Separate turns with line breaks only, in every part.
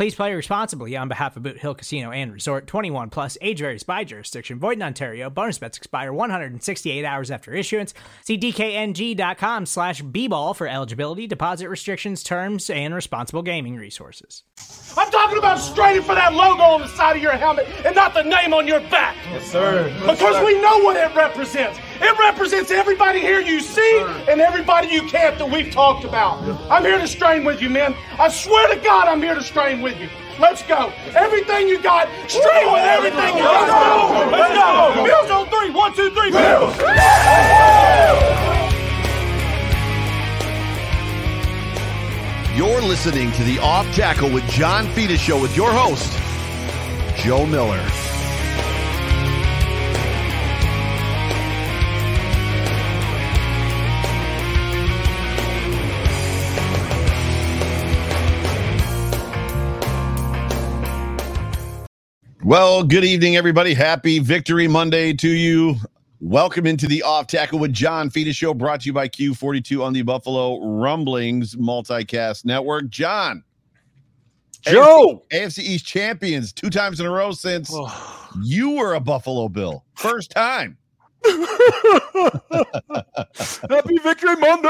Please play responsibly on behalf of Boot Hill Casino and Resort 21 plus age varies by jurisdiction. Void in Ontario. Bonus bets expire 168 hours after issuance. See DKNG.com slash B-ball for eligibility, deposit restrictions, terms, and responsible gaming resources.
I'm talking about straining for that logo on the side of your helmet and not the name on your back.
Yes, sir.
Because we know what it represents. It represents everybody here you see and everybody you can't that we've talked about. I'm here to strain with you, man. I swear to God, I'm here to strain with you. Let's go. Everything you got, strain with everything you got. Let's go. Bills on three. One, two, three. Bills.
You're listening to the Off Tackle with John Fina Show with your host, Joe Miller. Well, good evening, everybody. Happy Victory Monday to you. Welcome into the Off Tackle with John Fina Show, brought to you by Q42 on the Buffalo Rumblings Multicast Network. John,
Joe.
AFC East champions two times in a row since oh. you were a Buffalo Bill. First time.
Happy Victory Monday.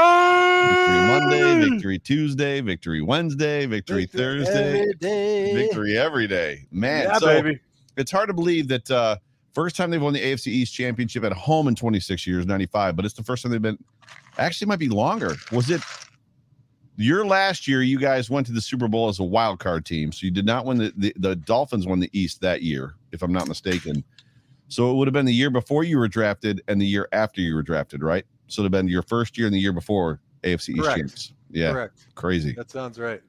Victory Monday, Victory Tuesday, Victory Wednesday, Victory, Thursday,
every.
Victory every day. Man,
Yeah,
so
baby.
it's hard to believe that uh first time they've won the AFC East championship at home in 26 years, 95, but it's the first time they've been actually might be longer. Was it your last year you guys went to the Super Bowl as a wild card team, so you did not win the, the the Dolphins won the East that year, if I'm not mistaken. So it would have been the year before you were drafted and the year after you were drafted, right? So it would have been your first year and the year before AFC East
Correct.
champs. Yeah,
Correct.
crazy.
That sounds right.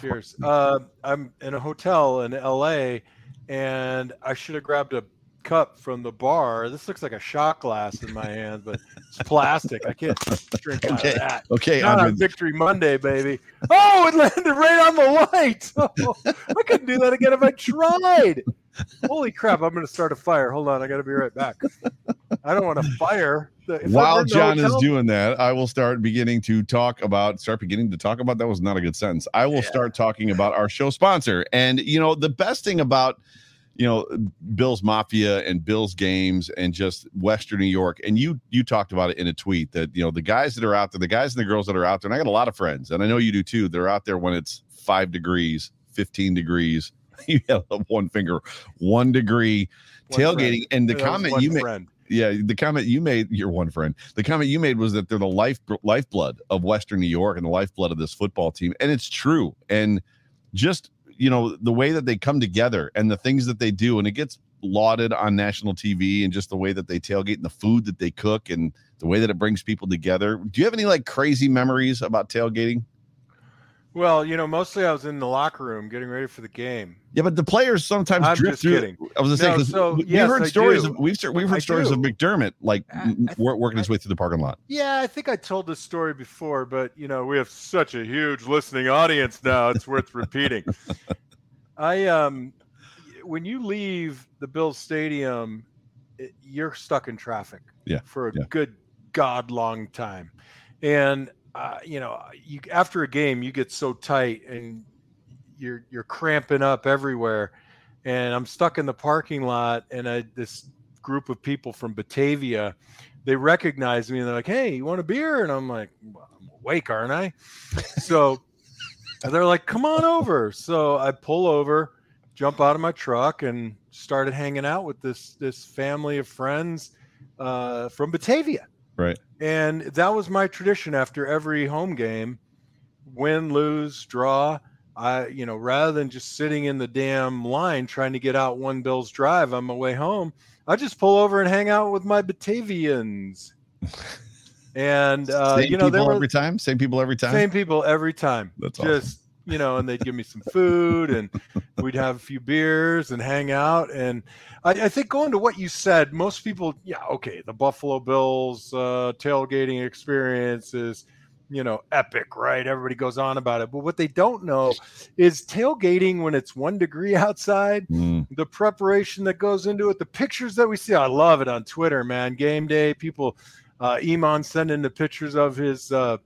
Cheers. Uh, I'm in a hotel in LA, and I should have grabbed a cup from the bar. This looks like a shot glass in my hand, but it's plastic. I can't drink out
Okay.
of that.
Okay,
Not
Andre,
on Victory Monday, baby. Oh, it landed right on the light. Oh, I couldn't do that again if I tried. Holy crap! I'm going to start a fire. Hold on, I got to be right back. I don't want to fire. If
while
in the
John is doing that, I will start beginning to talk about start beginning to talk about that was not a good sentence. I will start talking about our show sponsor. And you know, the best thing about you know Bill's Mafia and Bill's games and just Western New York, and you you talked about it in a tweet that you know the guys that are out there, the guys and the girls that are out there, and I got a lot of friends, and I know you do too. They're out there when it's five degrees, 15 degrees. You have one finger, one degree
One
tailgating, and the comment you made yeah the comment you made your one friend the comment you made was that they're the life lifeblood of western new york and the lifeblood of this football team and it's true and just you know the way that they come together and the things that they do and it gets lauded on national tv and just the way that they tailgate and the food that they cook and the way that it brings people together. Do you have any like crazy memories about tailgating
Well, you know, mostly I was in the locker room getting ready for the game.
yeah but the players sometimes
I'm
drift
just
through
kidding.
i was gonna say
No,
'cause
so,
we- we've
yes,
heard
I
stories
do.
of we've we've heard
I
stories of mcdermott like
I-
m-
I-
wor- working his way through the parking lot
Yeah, I think I told this story before, but you know, we have such a huge listening audience now. It's worth repeating. I um when you leave the Bills Stadium, it, you're stuck in traffic
Yeah,
for a
yeah.
good god long time. And uh, you know, you after a game you get so tight and you're you're cramping up everywhere. And I'm stuck in the parking lot and I this group of people from Batavia they recognize me and they're like, "Hey, you want a beer?" And I'm like, well, "I'm awake, aren't I?" So they're like, "Come on over." So I pull over, jump out of my truck, and started hanging out with this this family of friends uh, from Batavia.
Right.
And that was my tradition after every home game, win, lose, draw. I, you know, rather than just sitting in the damn line trying to get out one Bills drive on my way home, I just pull over and hang out with my Batavians. And uh, you know,
people
were
every time. Same people every time.
same people every time.
That's
just you know, and they'd give me some food, and we'd have a few beers and hang out. And I, I think going to what you said, most people, yeah, okay, the Buffalo Bills uh, tailgating experience is, you know, epic, right? Everybody goes on about it, but what they don't know is tailgating when it's one degree outside.
Mm,
The preparation that goes into it, the pictures that we see, I love it on Twitter, man. Game day, people, uh, Iman sending the pictures of his. Uh,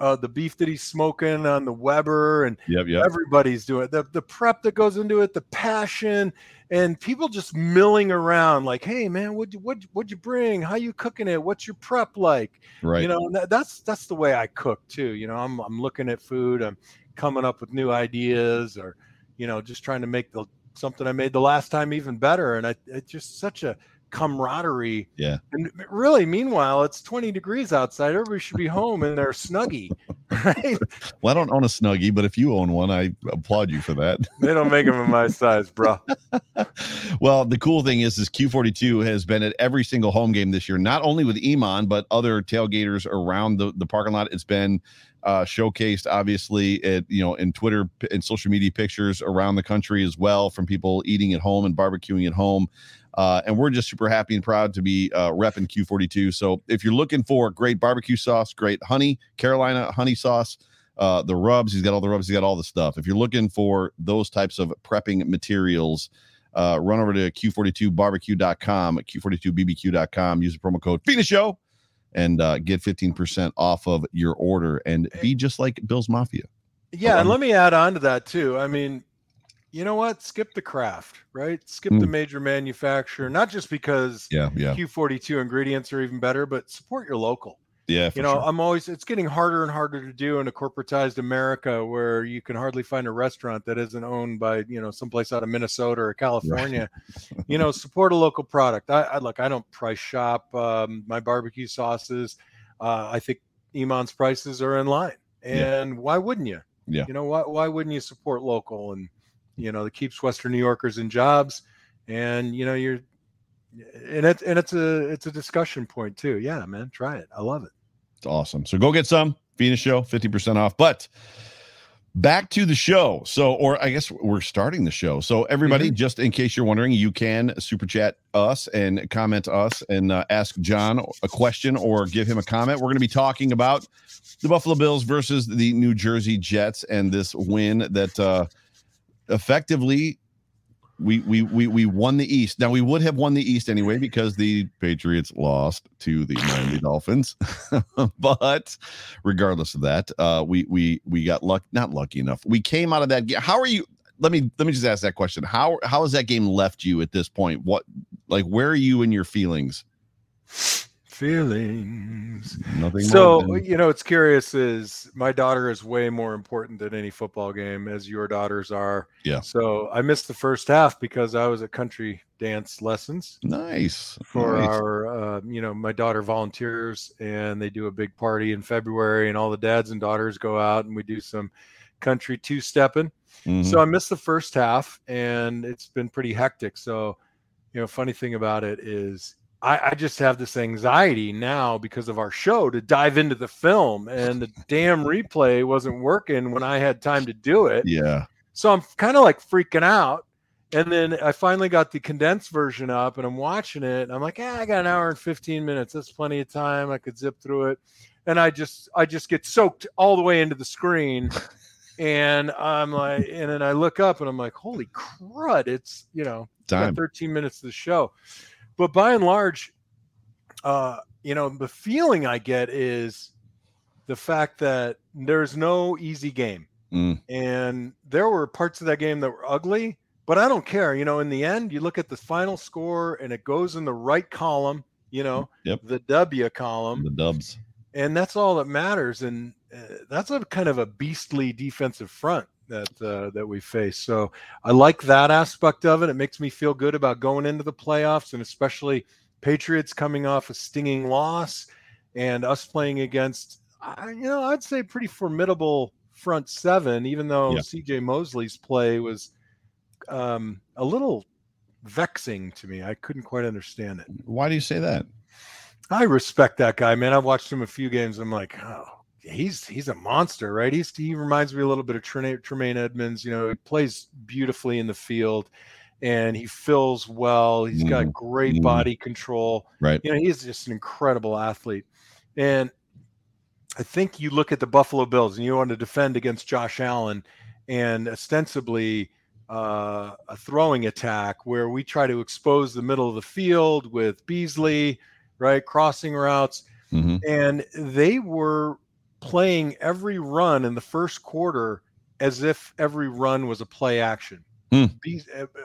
uh, the beef that he's smoking on the Weber, and
yep. Yep.
everybody's doing it. The, the prep that goes into it, the passion, and people just milling around like, "Hey, man, what what what'd you bring? How you cooking it? What's your prep like?"
Right.
You know, that, that's that's the way I cook too. You know, I'm I'm looking at food, I'm coming up with new ideas, or you know, just trying to make the something I made the last time even better. And I, it's just such a camaraderie.
Yeah.
And really, meanwhile, it's 20 degrees outside. Everybody should be home in their snuggie, right?
well, I don't own a snuggie, but if you own one, I applaud you for that.
They don't make them in my size, bro.
well, the cool thing is, is Q42 has been at every single home game this year, not only with Iman, but other tailgaters around the, the parking lot. It's been uh, showcased, obviously, at you know, in Twitter and social media pictures around the country as well, from people eating at home and barbecuing at home. Uh, and we're just super happy and proud to be uh, repping Q42. So if you're looking for great barbecue sauce, great honey, Carolina honey sauce, uh, the rubs, he's got all the rubs, he's got all the stuff. If you're looking for those types of prepping materials, uh, run over to Q42barbecue.com, Q42bbq.com, use the promo code Fina Show and uh, get 15% off of your order and be just like Bill's Mafia.
Yeah, and let me add on to that too. I mean, you know what? Skip the craft, right? Skip the
Mm.
major manufacturer, not just because
Yeah, yeah,
Q42 ingredients are even better, but support your local.
yeah.
You know,
sure.
I'm always it's getting harder and harder to do in a corporatized America where you can hardly find a restaurant that isn't owned by, you know, someplace out of Minnesota or California. you know, support a local product. I, I look, I don't price shop um, my barbecue sauces. Uh, I think Iman's prices are in line.
Yeah.
And why wouldn't you?
Yeah.
You know, why why wouldn't you support local and you know, that keeps Western New Yorkers in jobs and you know, you're and it's and it's a it's a discussion point too. Yeah, man, try it. I love it.
It's awesome. So go get some Fina Show, 50% off. But back to the show. So, or I guess we're starting the show. So, everybody, just in case you're wondering, you can super chat us and comment us and uh, ask John a question or give him a comment. We're going to be talking about the Buffalo Bills versus the New Jersey Jets and this win that uh, effectively we we we we won the East. Now we would have won the East anyway because the Patriots lost to the Miami Dolphins. but regardless of that, uh, we we we got luck not lucky enough. We came out of that game. How are you? Let me let me just ask that question. How how has that game left you at this point? What like where are you in your feelings?
Feelings.
Nothing.
So
than-
you know, it's curious. Is my daughter is way more important than any football game, as your daughters are.
Yeah.
So I missed the first half because I was at country dance lessons
nice
for
nice.
our. Uh, you know, my daughter volunteers, and they do a big party in February, and all the dads and daughters go out, and we do some country two stepping.
Mhm.
So I missed the first half, and it's been pretty hectic. So, you know, funny thing about it is I, I just have this anxiety now because of our show to dive into the film, and the damn replay wasn't working when I had time to do it.
yeah.
So I'm kind of like freaking out. And then I finally got the condensed version up and I'm watching it. I'm like, yeah, I got an hour and 15 minutes. That's plenty of time. I could zip through it. And I just I just get soaked all the way into the screen. And I'm like, and then I look up and I'm like, holy crud, it's you know, 13 minutes of the show. But by and large, uh, you know, the feeling I get is the fact that there's no easy game.
Mm,
and there were parts of that game that were ugly but i don't care. You know in the end you look at the final score and it goes in the right column you know
Yep.
the w column.
The Dubs.
and that's all that matters. And uh, that's a kind of a beastly defensive front that uh, that we face so i like that aspect of it it makes me feel good about going into the playoffs and especially patriots coming off a stinging loss and us playing against, you know, I'd say pretty formidable front seven, even though yeah. CJ Mosley's play was um, a little vexing to me. I couldn't quite understand it.
Why do you say that?
I respect that guy, man. I've watched him a few games. I'm like, oh, he's he's a monster, right? He's he reminds me a little bit of Tremaine Edmunds. You know, he plays beautifully in the field, and he fills well. He's got mm. great mm. body control.
Right.
You know, he's just an incredible athlete, and I think you look at the Buffalo Bills and you want to defend against Josh Allen, and ostensibly uh, a throwing attack where we try to expose the middle of the field with Beasley, right, crossing routes, mm-hmm. and they were playing every run in the first quarter as if every run was a play action. Mm.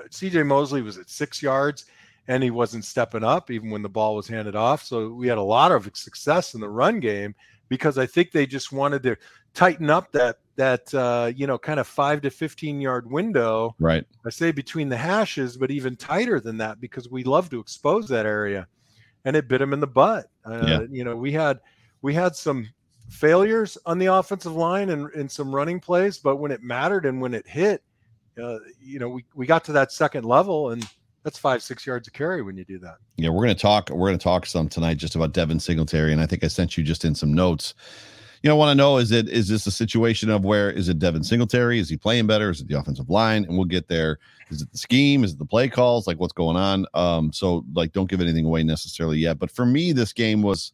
CJ Mosley was at six yards and he wasn't stepping up even when the ball was handed off. So we had a lot of success in the run game because I think they just wanted to tighten up that that uh, you know kind of five to fifteen yard window.
Right.
I say between the hashes, but even tighter than that because we love to expose that area, and it bit him in the butt. Uh, yeah. You know, we had we had some failures on the offensive line and in some running plays, but when it mattered and when it hit, uh, you know, we we got to that second level and. That's five, six yards of carry when you do that.
Yeah, we're going to talk. We're going to talk some tonight just about Devin Singletary, and I think I sent you just in some notes you know, want to know is it is this a situation of where is it Devin Singletary? Is he playing better? Is it the offensive line? And we'll get there. Is it the scheme? Is it the play calls? Like what's going on? Um, so like don't give anything away necessarily yet. But for me, this game was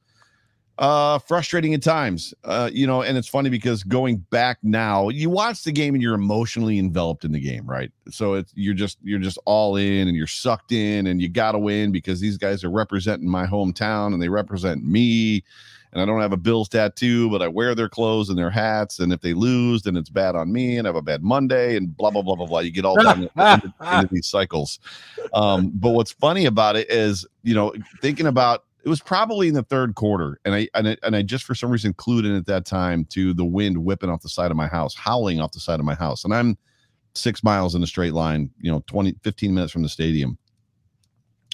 uh frustrating at times. Uh, you know, and it's funny because going back now, you watch the game and you're emotionally enveloped in the game, right? So it's you're just you're just all in and you're sucked in and you gotta win because these guys are representing my hometown and they represent me and I don't have a Bills tattoo, but I wear their clothes and their hats. And if they lose, then it's bad on me and I have a bad Monday and blah, blah, blah, blah, blah. You get all done into, into, these cycles. Um, but what's funny about it is, you know, thinking about it was probably in the third quarter. And I, and I, and I just for some reason clued in at that time to the wind whipping off the side of my house, howling off the side of my house. And I'm six miles in a straight line, you know, 20, 15 minutes from the stadium.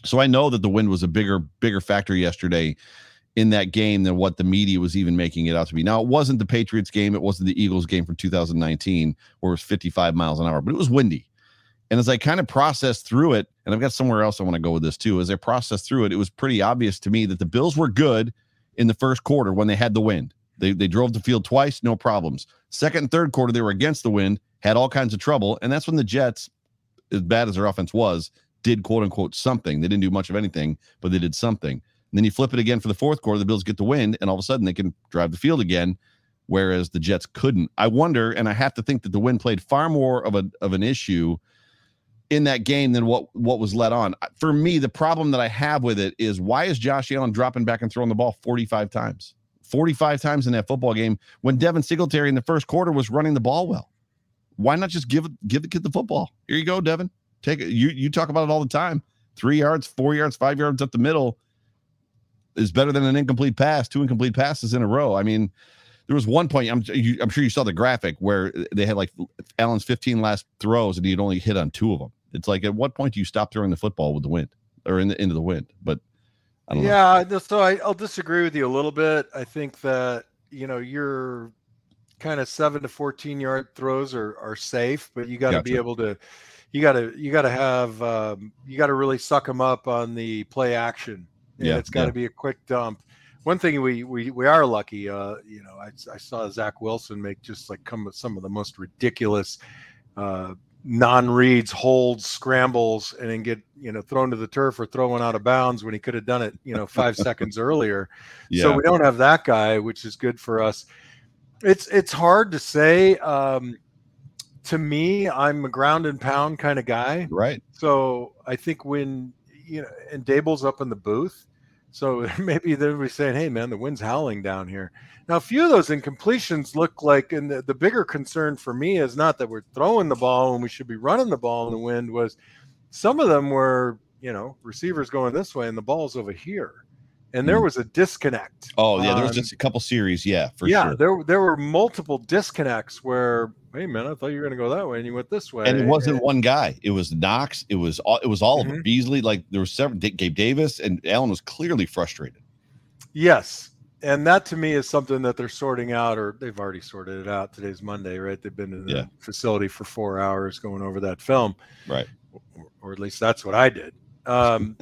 So I know that the wind was a bigger, bigger factor yesterday in that game than what the media was even making it out to be. Now, it wasn't the Patriots game, it wasn't the Eagles game from 2019 where it was 55 miles an hour, but it was windy. And as I kind of processed through it, and I've got somewhere else I want to go with this too, as I processed through it, it was pretty obvious to me that the Bills were good in the first quarter when they had the wind. They, they drove the field twice, no problems. Second and third quarter, they were against the wind, had all kinds of trouble. And that's when the Jets, as bad as their offense was, did quote unquote something. They didn't do much of anything, but they did something. And then you flip it again for the fourth quarter, the Bills get the wind, and all of a sudden they can drive the field again, whereas the Jets couldn't. I wonder, and I have to think that the wind played far more of a of an issue in that game than what what was let on. For me, the problem that I have with it is why is Josh Allen dropping back and throwing the ball 45 times? 45 times in that football game when Devin Singletary in the first quarter was running the ball well. Why not just give give the kid the football? Here you go, Devin. Take it. You you talk about it all the time. Three yards, four yards, five yards up the middle is better than an incomplete pass, two incomplete passes in a row. I mean, there was one point I'm you, I'm sure you saw the graphic where they had like Allen's 15 last throws and he'd only hit on two of them. It's like at what point do you stop throwing the football with the wind or in the into the wind? But
I don't yeah, know. so I, I'll disagree with you a little bit. I think that you know your kind of seven to 14 yard throws are are safe, but you got to gotcha. be able to you got to you got to have um, you got to really suck them up on the play action yeah, it's got to yeah. be a quick dump. One thing we we, we are lucky, uh, you know, I, I saw Zach Wilson make just like come with some of the most ridiculous uh, non-reads, holds, scrambles, and then get you know thrown to the turf or thrown out of bounds when he could have done it, you know, five seconds earlier. Yeah. So we don't have that guy, which is good for us. It's it's hard to say. Um, to me, I'm a ground and pound kind of guy.
Right.
So I think when you know, and Daboll's up in the booth. So maybe they'll be saying, hey, man, the wind's howling down here. Now, a few of those incompletions look like, and the, the bigger concern for me is not that we're throwing the ball when we should be running the ball in the wind, was some of them were, you know, receivers going this way and the ball's over here and there hmm. was a disconnect.
Oh yeah, there was just a couple series. Yeah,
for sure. yeah, sure. there there were multiple disconnects where, hey man, I thought you were going to go that way, and you went this way.
And it wasn't and, one guy; it was Knox. It was all. It was all mm-hmm. of them. Beasley, like there were several. Gabe Davis and Allen was clearly frustrated.
Yes, and that to me is something that they're sorting out, or they've already sorted it out. Today's Monday, right? They've been in the
Yeah.
facility for four hours going over that film,
Right.
or, or at least that's what I did. Um,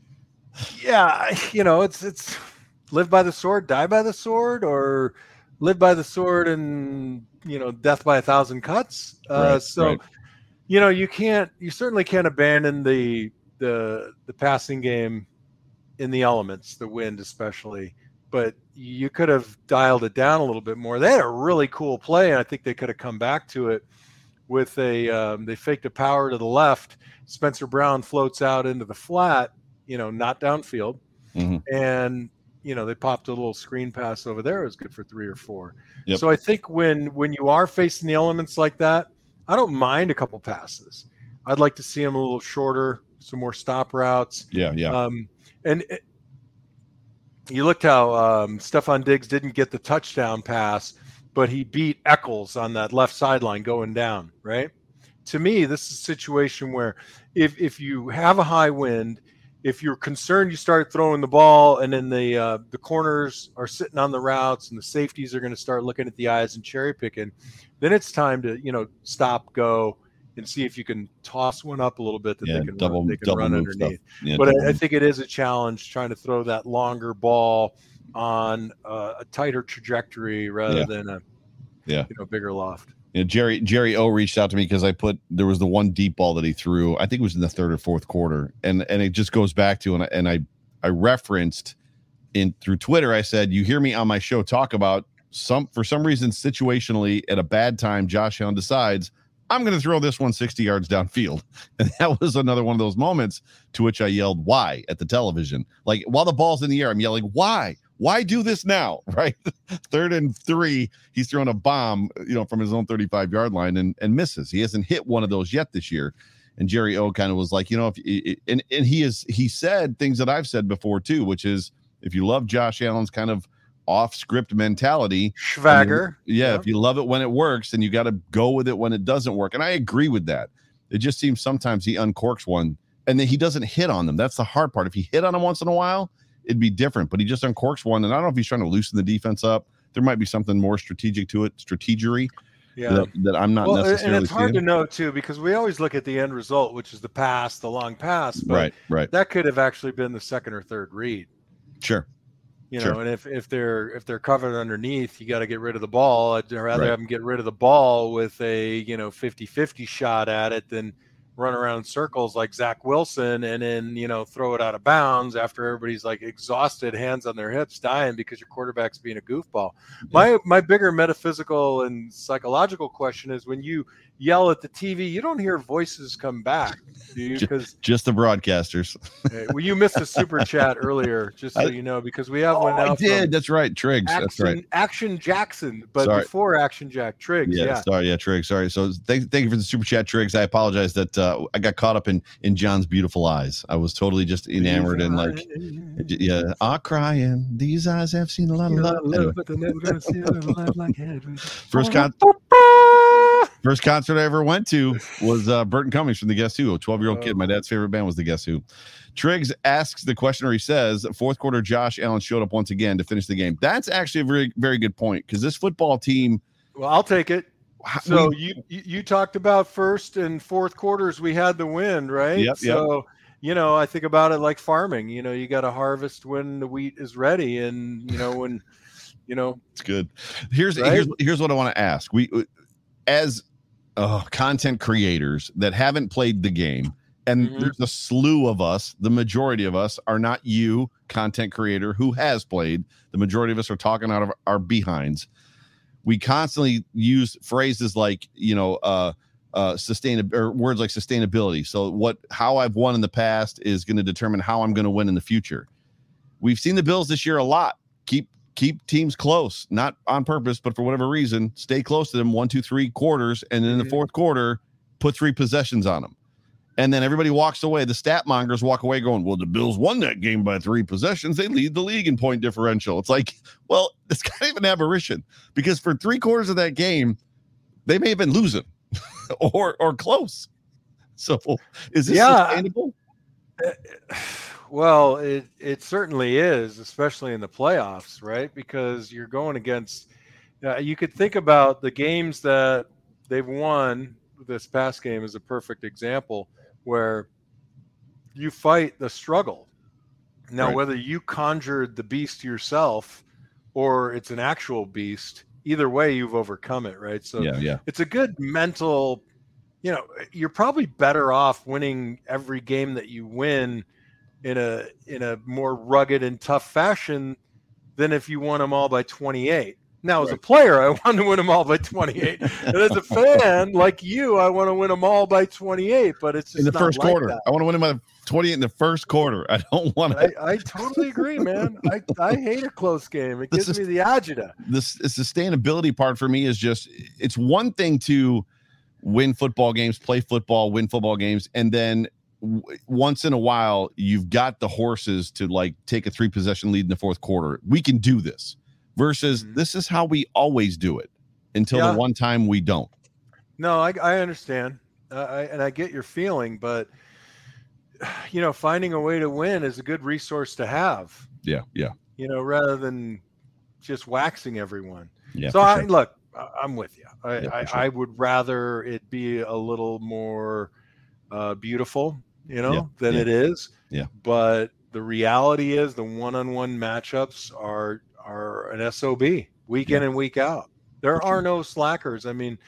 yeah, you know, it's it's live by the sword, die by the sword, or live by the sword and you know, death by a thousand cuts. Uh,
Right,
so,
right.
you know, you can't, you certainly can't abandon the the the passing game in the elements, the wind especially. But you could have dialed it down a little bit more. They had a really cool play, and I think they could have come back to it with a. Um, they faked a power to the left. Spencer Brown floats out into the flat, you know, not downfield,
Mhm.
and you know they popped a little screen pass over there. It was good for three or four.
Yep.
So I think when when you are facing the elements like that, I don't mind a couple passes. I'd like to see them a little shorter, some more stop routes.
Yeah. Yeah.
Um, and it, you looked how um, Stefon Diggs didn't get the touchdown pass, but he beat Echols on that left sideline going down, right? To me, this is a situation where if, if you have a high wind, if you're concerned you start throwing the ball and then the uh, the corners are sitting on the routes and the safeties are going to start looking at the eyes and cherry picking, then it's time to you know stop, go, and see if you can toss one up a little bit that
yeah.
they can
Double.
run, they can
double
run underneath
Yeah,
but I, I think it is a challenge trying to throw that longer ball on uh, a tighter trajectory rather
Yeah.
than a
Yeah.
you know bigger loft.
Yeah, Jerry Jerry O reached out to me because I put there was the one deep ball that he threw. I think it was in the third or fourth quarter, and and it just goes back to and I, and I I referenced in through Twitter. I said you hear me on my show talk about some for some reason situationally at a bad time. Josh Allen decides I'm going to throw this one 60 yards downfield, and that was another one of those moments to which I yelled "Why" at the television. Like while the ball's in the air, I'm yelling "Why." Why do this now? Right, third and three, he's throwing a bomb, you know, from his own 35 yard line and, and misses. He hasn't hit one of those yet this year. And Jerry O kind of was like, you know, if and and he is he said things that I've said before too, which is if you love Josh Allen's kind of off script mentality,
Schwager,
yeah,
Yeah.
if you love it when it works, then you got to go with it when it doesn't work. And I agree with that. It just seems sometimes he uncorks one and then he doesn't hit on them. That's the hard part. If he hit on them once in a while, it'd be different. But he just uncorks one, and I don't know if he's trying to loosen the defense up. There might be something more strategic to it, strategery
yeah.
that, that I'm not
well,
necessarily
and it's hard
seeing.
to know too because we always look at the end result, which is the pass, the long pass. But
Right, right,
That could have actually been the second or third read.
sure.
You
Sure.
know, and if, if they're if they're covered underneath, you got to get rid of the ball. I'd rather
Right.
have them get rid of the ball with a you know 50-50 shot at it than run around in circles like Zach Wilson and then you know throw it out of bounds after everybody's like exhausted, hands on their hips, dying because your quarterback's being a goofball. My my bigger metaphysical and psychological question is when you yell at the TV, you don't hear voices come back, do you? Because
Just the broadcasters.
well, you missed a super chat earlier, just so
I-
you know, because we have
Oh,
one
I did. That's right. Triggs. That's
Action,
right.
Action Jackson, but
Sorry.
before Action Jack Triggs.
Yeah,
Yeah.
sorry, yeah, Triggs. Sorry. So thank, thank you for the super chat, Triggs. I apologize that uh, I got caught up in in John's beautiful eyes. I was totally just enamored and like, yeah, ah, crying. These eyes have seen a lot of love. Anyway,
but they're never gonna see it alive like Hedwig.
first con- first concert I ever went to was uh, Burton Cummings from the Guess Who, a 12 year old kid. My dad's favorite band was the Guess Who. Triggs asks the question, or he says, fourth quarter, Josh Allen showed up once again to finish the game. That's actually a very, very good point because this football team.
Well, I'll take it. So
we-
you you talked about first and fourth quarters we had the wind, right?
Yep, yep.
so you know, I think about it like farming. You know, you got to harvest when the wheat is ready, and you know when, you know,
It's good. Here's
Right?
here's here's what I want to ask. We as uh, content creators that haven't played the game, and
Mhm.
there's a slew of us. The majority of us are not you, content creator who has played. The majority of us are talking out of our behinds. We constantly use phrases like you know uh uh or words like sustainability so what how i've won in the past is going to determine how i'm going to win in the future we've seen the bills this year a lot keep keep teams close not on purpose but for whatever reason stay close to them one two three quarters and then in the
Mhm.
fourth quarter put three possessions on them and then everybody walks away. The stat mongers walk away going well the bills won that game by three possessions. They lead the league in point differential. It's like well it's kind of an aberration because for three quarters of that game they may have been losing or or close. So is this
Yeah.
sustainable
Well, it it certainly is, especially in the playoffs, right? Because you're going against. Uh, you could think about the games that they've won. This past game is a perfect example where you fight the struggle. Now,
Right.
whether you conjured the beast yourself or it's an actual beast, either way, you've overcome it, right? So
yeah, yeah,
it's a good mental you know you're probably better off winning every game that you win in a in a more rugged and tough fashion than if you won them all by 28 now as a player i want to win them all by 28 and as a fan like you i want to win them all by 28 but it's
in the first
like
quarter.
that.
I want to win them by 28 in the first quarter. I don't want to.
I, I totally agree man I, I hate a close game it
This
gives
is-
me the agita
This the sustainability part for me is just it's one thing to win football games, play football, win football games, and then once in a while you've got the horses to like take a three possession lead in the fourth quarter. We can do this. Versus
Mhm.
this is how we always do it until
Yeah.
the one time we don't.
No, I, I understand, uh, I, and I get your feeling, but you know, finding a way to win is a good resource to have.
Yeah, yeah,
You know, rather than just waxing everyone.
yeah.
so I
sure.
look, I'm with you. I,
Yeah,
I,
sure.
I would rather it be a little more uh, beautiful, you know,
Yeah,
than
yeah.
it is.
Yeah.
But the reality is, the one-on-one matchups are are an sob week in and week out. There are no slackers. I mean,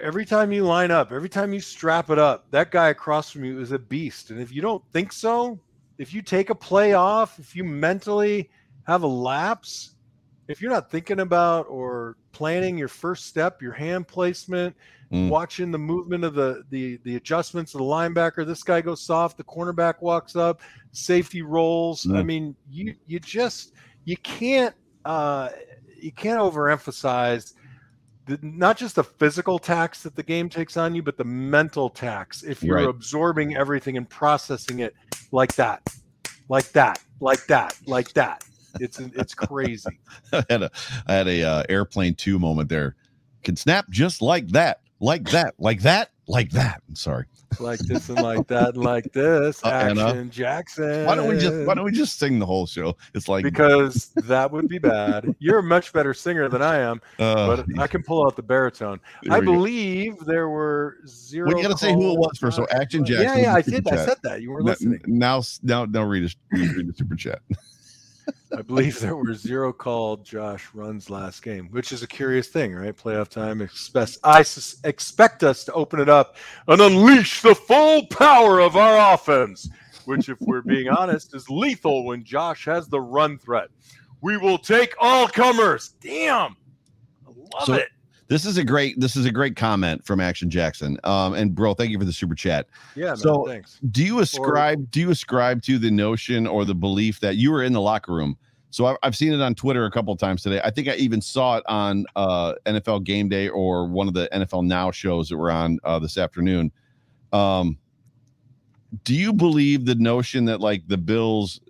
every time you line up, every time you strap it up, that guy across from you is a beast. And if you don't think so, if you take a play off, if you mentally have a lapse, if you're not thinking about or planning your first step, your hand placement,
Mm.
watching the movement of the the the adjustments of the linebacker, this guy goes soft, the cornerback walks up, safety rolls. I
Mm.
mean, you you just you can't uh you can't overemphasize the, not just the physical tax that the game takes on you, but the mental tax. If you're
Right.
absorbing everything and processing it like that, like that, like that, like that, it's it's crazy.
I had a I had a uh, airplane two moment there. Can snap just like that, like that, like that, like that. I'm sorry.
like this and like that and like this.
Uh,
Action
Anna.
Jackson.
Why don't we just Why don't we just sing the whole show? It's like
because that would be bad. You're a much better singer than I am,
uh,
but I can pull out the baritone. I
believe go.
there were zero.
Well, you got to say who it was first. So Action Jackson.
yeah, yeah,
I
did. I said that. You were listening.
Now, now, now, read a read the super chat.
I believe there were zero called Josh runs last game, which is a curious thing, right? Playoff time. Expect, I sus- expect us to open it up and unleash the full power of our offense, which, if we're being honest, is lethal when Josh has the run threat. We will take all comers. Damn. I love
So-
it.
This is a great. This is a great comment from Action Jackson. Um, and bro, thank you for the super chat.
Yeah, man.
so-
thanks.
Do you ascribe? do you ascribe to the notion or the belief that you were in the locker room? So I've, I've seen it on Twitter a couple of times today. I think I even saw it on uh, NFL Game Day or one of the NFL Now shows that were on uh, this afternoon. Um, do you believe the notion that like the Bills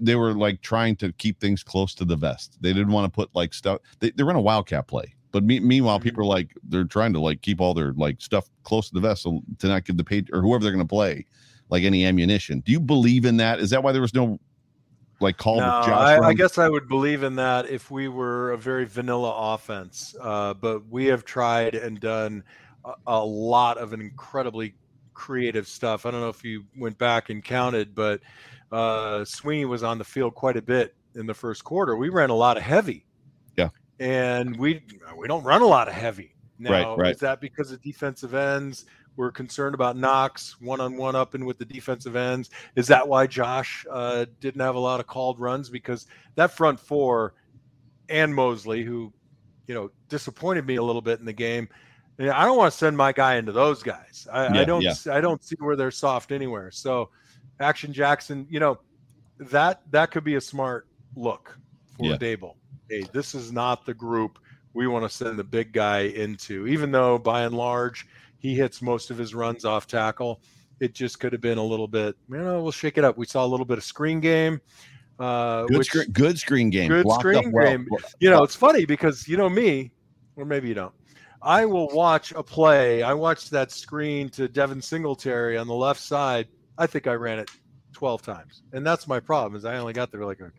they were like trying to keep things close to the vest. They didn't want to put like stuff. They, they run a wildcat play, but me, meanwhile,
Mhm.
people are like they're trying to like keep all their like stuff close to the vest so to not give the page or whoever they're going to play like any ammunition. Do you believe in that? Is that why there was no like call
No,
with Josh?
I, I guess I would believe in that if we were a very vanilla offense. Uh, but we have tried and done a, a lot of an incredibly creative stuff. I don't know if you went back and counted, but uh, Sweeney was on the field quite a bit in the first quarter. We ran a lot of heavy.
Yeah.
And we we don't run a lot of heavy. Now,
Right, right.
is that because of defensive ends? We're concerned about Knox one on one up and with the defensive ends. Is that why Josh uh, didn't have a lot of called runs? Because that front four and Mosley, who, you know, disappointed me a little bit in the game. I don't want to send my guy into those guys. I,
Yeah,
I don't.
yeah.
I don't see where they're soft anywhere. So, Action Jackson, you know, that that could be a smart look for
Yeah.
Daboll. Hey, this is not the group we want to send the big guy into. Even though by and large he hits most of his runs off tackle, it just could have been a little bit. You know, we'll shake it up. We saw a little bit of screen game. Uh,
good
which,
screen, good screen game,
good
blocked
screen
up well.
game. you know, it's funny because you know me, or maybe you don't. I will watch a play. I watched that screen to Devin Singletary on the left side I think I ran it 12 times. And that's my problem is I only got there like a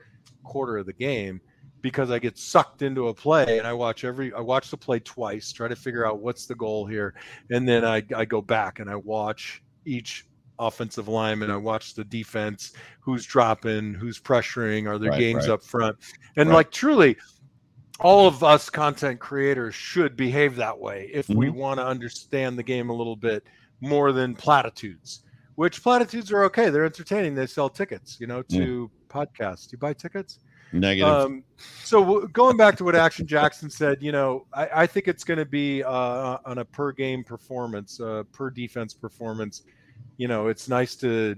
quarter of the game because I get sucked into a play and I watch every I watch the play twice, try to figure out what's the goal here, and then I, I go back and I watch each offensive lineman, I watch the defense, who's dropping, who's pressuring, are there
Right,
games
right.
up front. And
Right.
like truly all of us content creators should behave that way if we
Mm-hmm.
want to understand the game a little bit more than platitudes. Which platitudes are okay. They're entertaining. They sell tickets, you know, to podcasts. Do You buy tickets?
Negative.
Um, so w- going back to what Action Jackson said, you know, I, I think it's going to be uh, on a per game performance, uh, per defense performance. You know, it's nice to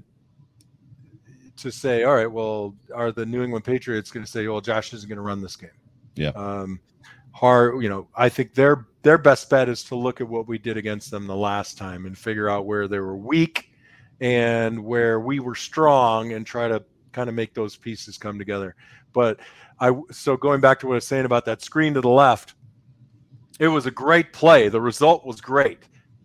to say, all right, well, are the New England Patriots going to say, well, Josh isn't going to run this game?
Yeah.
Um, hard, you know, I think their their best bet is to look at what we did against them the last time and figure out where they were weak and where we were strong and try to kind of make those pieces come together. But I so going back to what I was saying about that screen to the left, it was a great play. The result was great,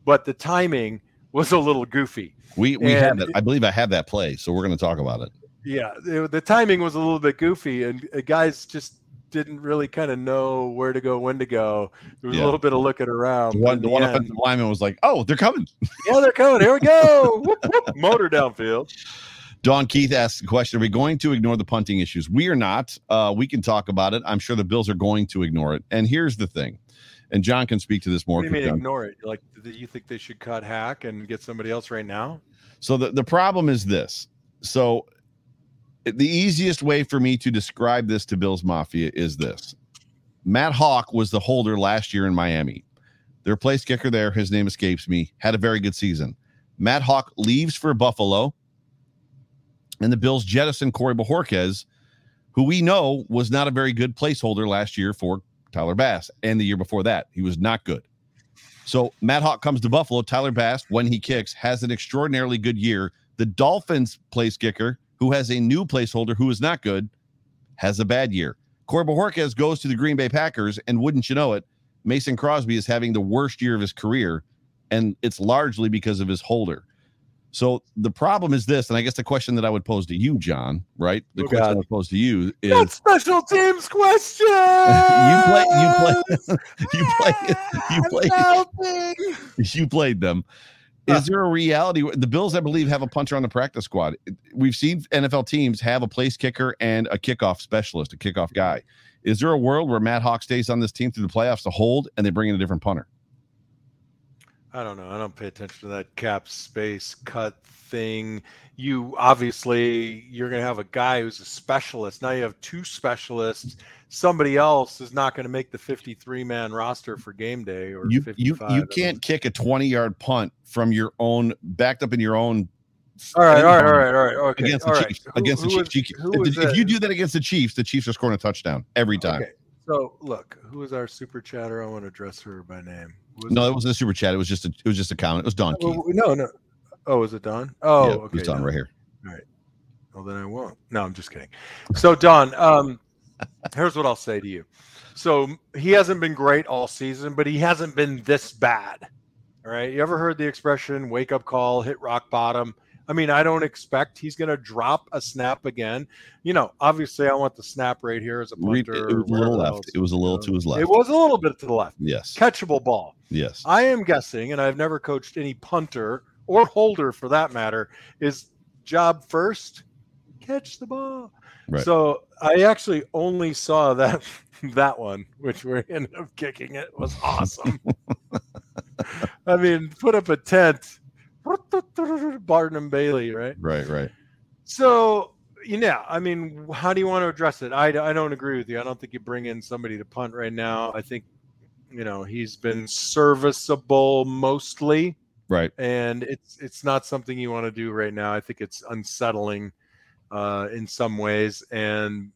but the timing was a little goofy.
we we
and
that. I believe I had that play, so we're going to talk about it.
Yeah, it- the timing was a little bit goofy, and uh, guys just didn't really kind of know where to go, when to go. There was
Yeah.
a little bit of looking around.
The one, the
the
one offensive lineman was like, "Oh, they're coming."
yeah, they're coming. Here we go. Whoop, whoop. Motor downfield.
Don Keith asks the question: Are we going to ignore the punting issues? We are not. Uh, we can talk about it. I'm sure the Bills are going to ignore it. And here's the thing, and John can speak to this more.
What do you mean ignore it? Like, do you think they should cut Haack and get somebody else right now?
So the, the problem is this. So the easiest way for me to describe this to Bills Mafia is this. Matt Haack was the holder last year in Miami. Their place kicker there, his name escapes me, had a very good season. Matt Haack leaves for Buffalo, and the Bills jettison Corey Bojorquez, who we know was not a very good placeholder last year for Tyler Bass, and the year before that. He was not good. So Matt Haack comes to Buffalo. Tyler Bass, when he kicks, has an extraordinarily good year. The Dolphins place kicker, who has a new placeholder who is not good, has a bad year. Corey Bojorquez goes to the Green Bay Packers, and wouldn't you know it, Mason Crosby is having the worst year of his career, and it's largely because of his holder. So the problem is this, and I guess the question that I would pose to you, John, right? The
Oh,
question
God.
I would pose to you is
That's special teams question.
you play you play you play you play you played them. Is there a reality? The Bills, I believe, have a punter on the practice squad. We've seen NFL teams have a place kicker and a kickoff specialist, a kickoff guy. Is there a world where Matt Haack stays on this team through the playoffs to hold and they bring in a different punter?
I don't know. I don't pay attention to that cap space cut thing. You obviously you're going to have a guy who's a specialist. Now you have two specialists. Somebody else is not going to make the 53 man roster for game day or
You you
55.
you can't kick a 20 yard punt from your own backed up in your own
All right, all right, all right, all right. Okay.
against
all
the
right.
Chiefs.
Who-
against the Chiefs.
is- who
if, if you do that against the Chiefs, the Chiefs are scoring a touchdown every time.
Okay. So look, who is our super chatter? I want to address her by name. Who is
No,
it?
wasn't a super chat. It was just a it was just a comment. It was Don Keith.
No, no. Oh, is it Don? Oh,
yeah,
okay.
Don right here. All right.
Well, then I won't. No, I'm just kidding. So, Don, um, here's what I'll say to you. So he hasn't been great all season, but he hasn't been this bad. All right. You ever heard the expression "wake up call, hit rock bottom"? I mean, I don't expect he's going to drop a snap again. You know, obviously, I want the snap right here as a punter.
it was a little left.
else,
It was a little to his left.
It was a little bit to the left.
Yes.
Catchable ball.
Yes.
I am guessing, and I've never coached any punter or holder for that matter, is job first, catch the ball.
Right.
So I actually only saw that that one, which we ended up kicking it was awesome. I mean, put up a tent. Barnum Bailey, right?
Right. Right.
So, you know, I mean, how do you want to address it? I, I don't agree with you. I don't think you bring in somebody to punt right now. I think, you know, he's been serviceable mostly,
Right.
and it's it's not something you want to do right now. I think it's unsettling uh, in some ways, and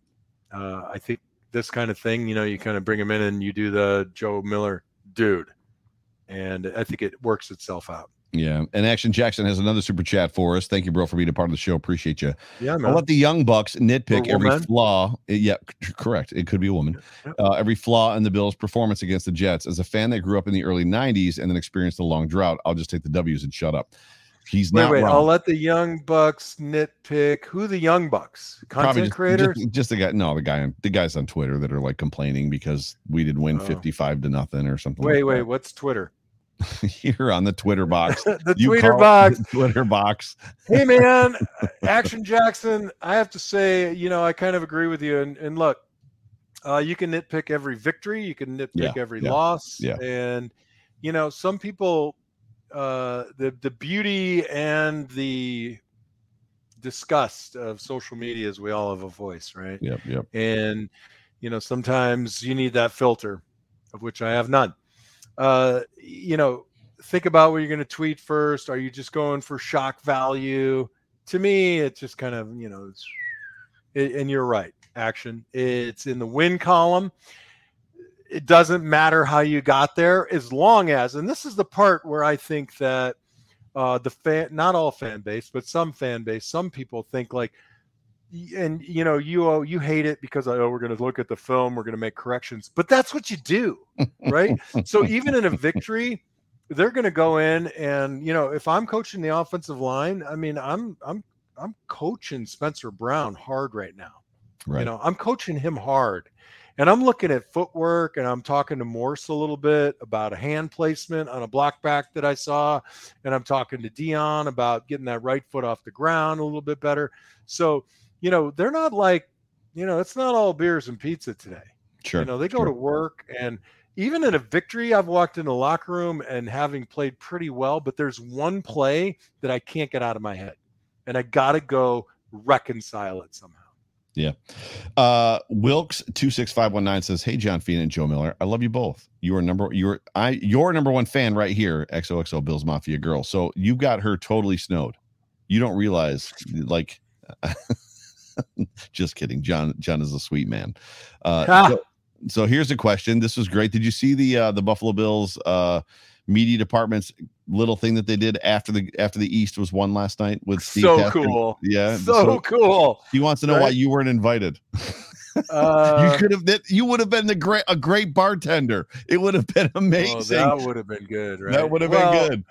uh, I think this kind of thing, you know, you kind of bring him in and you do the Joe Miller dude, and I think it works itself out.
Yeah. And Action Jackson has another super chat for us. Thank you, bro, for being a part of the show. Appreciate you.
Yeah, man.
I'll let the young bucks nitpick every flaw. Uh, Yeah, c- correct. It could be a woman. Uh, every flaw in the Bills' performance against the Jets. As a fan that grew up in the early '90s and then experienced a long drought, I'll just take the W's and shut up. He's
Wait,
not
wait.
wrong.
I'll let the young bucks nitpick. Who the young bucks? Content
just,
creators?
Just, just the guy. No, the guy. The guys on Twitter that are like complaining because we did win
Oh.
fifty-five to nothing or something.
Wait,
like
wait. What's Twitter?
Here on the Twitter box.
the
You
Twitter box.
the Twitter box.
hey man, Action Jackson. I have to say, you know, I kind of agree with you. And, and look, uh, you can nitpick every victory, you can nitpick
Yeah,
every
yeah,
loss,
yeah.
and you know, some people, uh, the the beauty and the disgust of social media is we all have a voice, right?
Yep. Yep.
and you know sometimes you need that filter of which i have none uh you know think about what you're going to tweet first. Are you just going for shock value? To me it's just kind of you know it's, it, and you're right action. It's in the win column. It doesn't matter how you got there as long as and this is the part where i think that uh the fan not all fan base but some fan base some people think like and you know you oh, you hate it because oh we're going to look at the film we're going to make corrections but that's what you do right? So even in a victory they're going to go in and you know if i'm coaching the offensive line i mean i'm i'm i'm coaching spencer brown hard right now.
Right.
you know i'm coaching him hard and i'm looking at footwork and i'm talking to morse a little bit about a hand placement on a block back that i saw and i'm talking to dion about getting that right foot off the ground a little bit better. So you know they're not like you know it's not all beers and pizza today
sure.
you know they go
sure.
to work and even in a victory i've walked in the locker room and having played pretty well but there's one play that i can't get out of my head and i gotta go reconcile it somehow Yeah.
Uh, Wilkes two six five one nine says, "Hey, John Fina and Joe Miller, I love you both. You are number you're I your number one fan right here. XOXO Bills Mafia girl. So you got her totally snowed. You don't realize, like, just kidding. John John is a sweet man. Uh,
Ha.
so, so here's a question. This was great. Did you see the uh, the Buffalo Bills uh, media department's little thing that they did after the after the East was won last night with Steve
so
Tasker?
cool
Yeah.
so cool
he wants to know why you weren't invited.
uh,
you could have that you would have been the great a great bartender. It would have been
oh,
amazing.
that would have been good right
that would have
Well,
been good.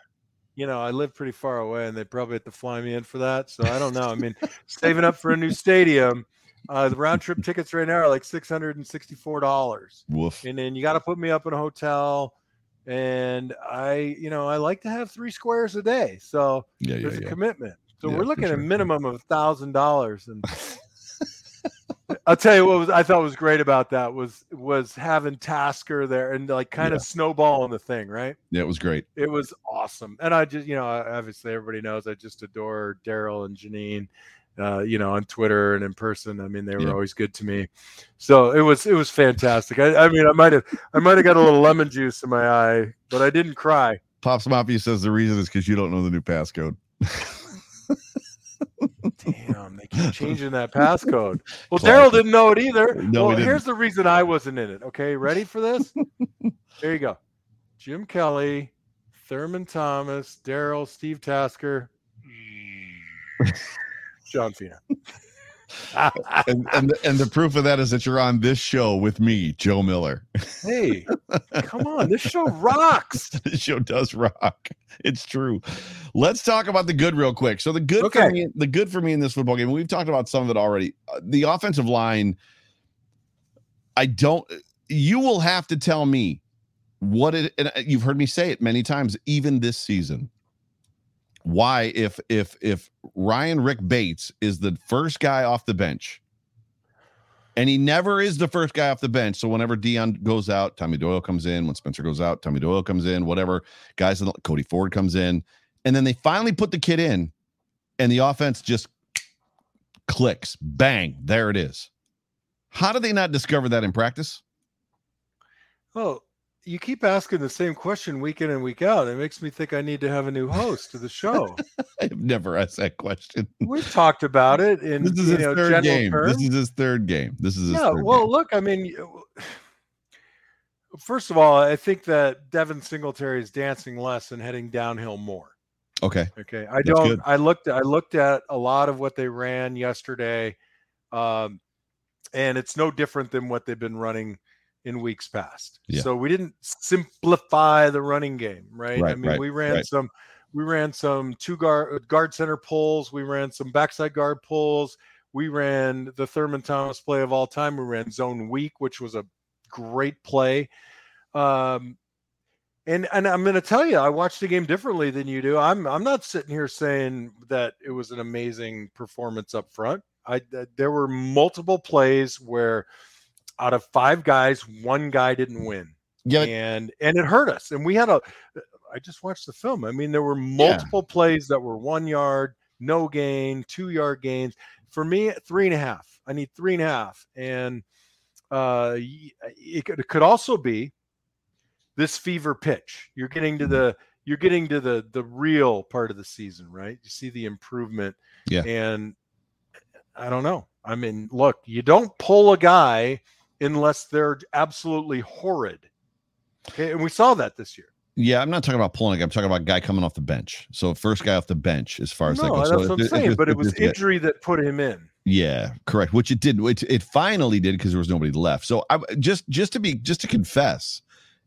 You know i live pretty far away and they probably have to fly me in for that so i don't know i mean saving up for a new stadium uh, the round trip tickets right now are like $664
Woof.
and then you got to put me up in a hotel and i you know i like to have three squares a day so
Yeah, yeah,
there's a
yeah.
commitment so we're looking at
sure.
a minimum of a thousand dollars and i'll tell you what was i thought was great about that was was having tasker there and like kind
Yeah.
of snowballing the thing right
Yeah, it was great.
it was awesome and i just you know obviously everybody knows i just adore darryl and janine uh, you know, on Twitter and in person. I mean, they were
Yeah.
always good to me. So it was it was fantastic. I, I mean, I might have I might have got a little lemon juice in my eye, but I didn't cry.
Pops Mafia says the reason is because you don't know the new passcode.
Damn, they keep changing that passcode. Well, Darryl didn't know it either.
No,
well, here's the reason I wasn't in it. Okay, ready for this? there you go. Jim Kelly, Thurman Thomas, Darryl, Steve Tasker, John Fina.
And and the, and the proof of that is that you're on this show with me, Joe Miller.
hey, come on, this show rocks.
this show does rock. It's true. Let's talk about the good real quick. So the good for me, the good for me in this football game. We've talked about some of it already. Uh, the offensive line. I don't. You will have to tell me what it. And uh, you've heard me say it many times, even this season. Why, if if if Ryan Rick Bates is the first guy off the bench, and he never is the first guy off the bench. So whenever Dion goes out, Tommy Doyle comes in. When Spencer goes out, Tommy Doyle comes in. Whatever guys, Cody Ford comes in, and then they finally put the kid in, and the offense just clicks. Bang! There it is. How did they not discover that in practice?
Well, you keep asking the same question week in and week out. It makes me think I need to have a new host to the show.
I've never asked that question.
We've talked about it in
This is
you know
third
general
game.
terms.
This is his third game. This is his
yeah well
game.
look i mean first of all i think that devin singletary is dancing less and heading downhill more
Okay.
okay i
That's
don't
good.
i looked i looked at a lot of what they ran yesterday um and it's no different than what they've been running in weeks past
Yeah.
so we didn't simplify the running game right, i mean
right,
we ran
right.
some we ran some two guard guard center pulls. We ran some backside guard pulls. We ran the Thurman Thomas play of all time. We ran zone week, which was a great play. Um, and and I'm going to tell you, I watched the game differently than you do. I'm I'm not sitting here saying that it was an amazing performance up front. I there were multiple plays where out of five guys, one guy didn't win. Yeah, and and it hurt us. And we had a. I just watched the film. I mean, there were multiple yeah. plays that were one yard, no gain, two yard gains. For me, three and a half. I need three and a half. And uh, it could, it could also be this fever pitch. You're getting to mm-hmm. the you're getting to the the real part of the season, right? You see the improvement.
Yeah.
And I don't know. I mean, look, you don't pull a guy unless they're absolutely horrid. Okay, and we saw that this year.
Yeah, I'm not talking about pulling. I'm talking about guy coming off the bench. So first guy off the bench, as far as
no,
that goes.
that's
so
what I'm saying. but it was injury that put him in.
Yeah, correct. Which it did. It, it finally did because there was nobody left. So I just just to be just to confess,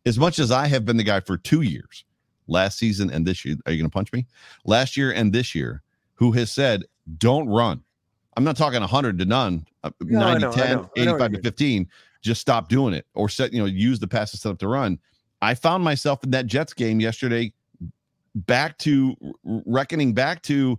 as much as I have been the guy for two years, last season and this year. Are you going to punch me? Last year and this year, who has said don't run. I'm not talking 100 to none, uh, no, 90 know, 10, 85 to 15. Just stop doing it or set, you know, use the pass to set up to run I found myself in that Jets game yesterday, back to reckoning back to,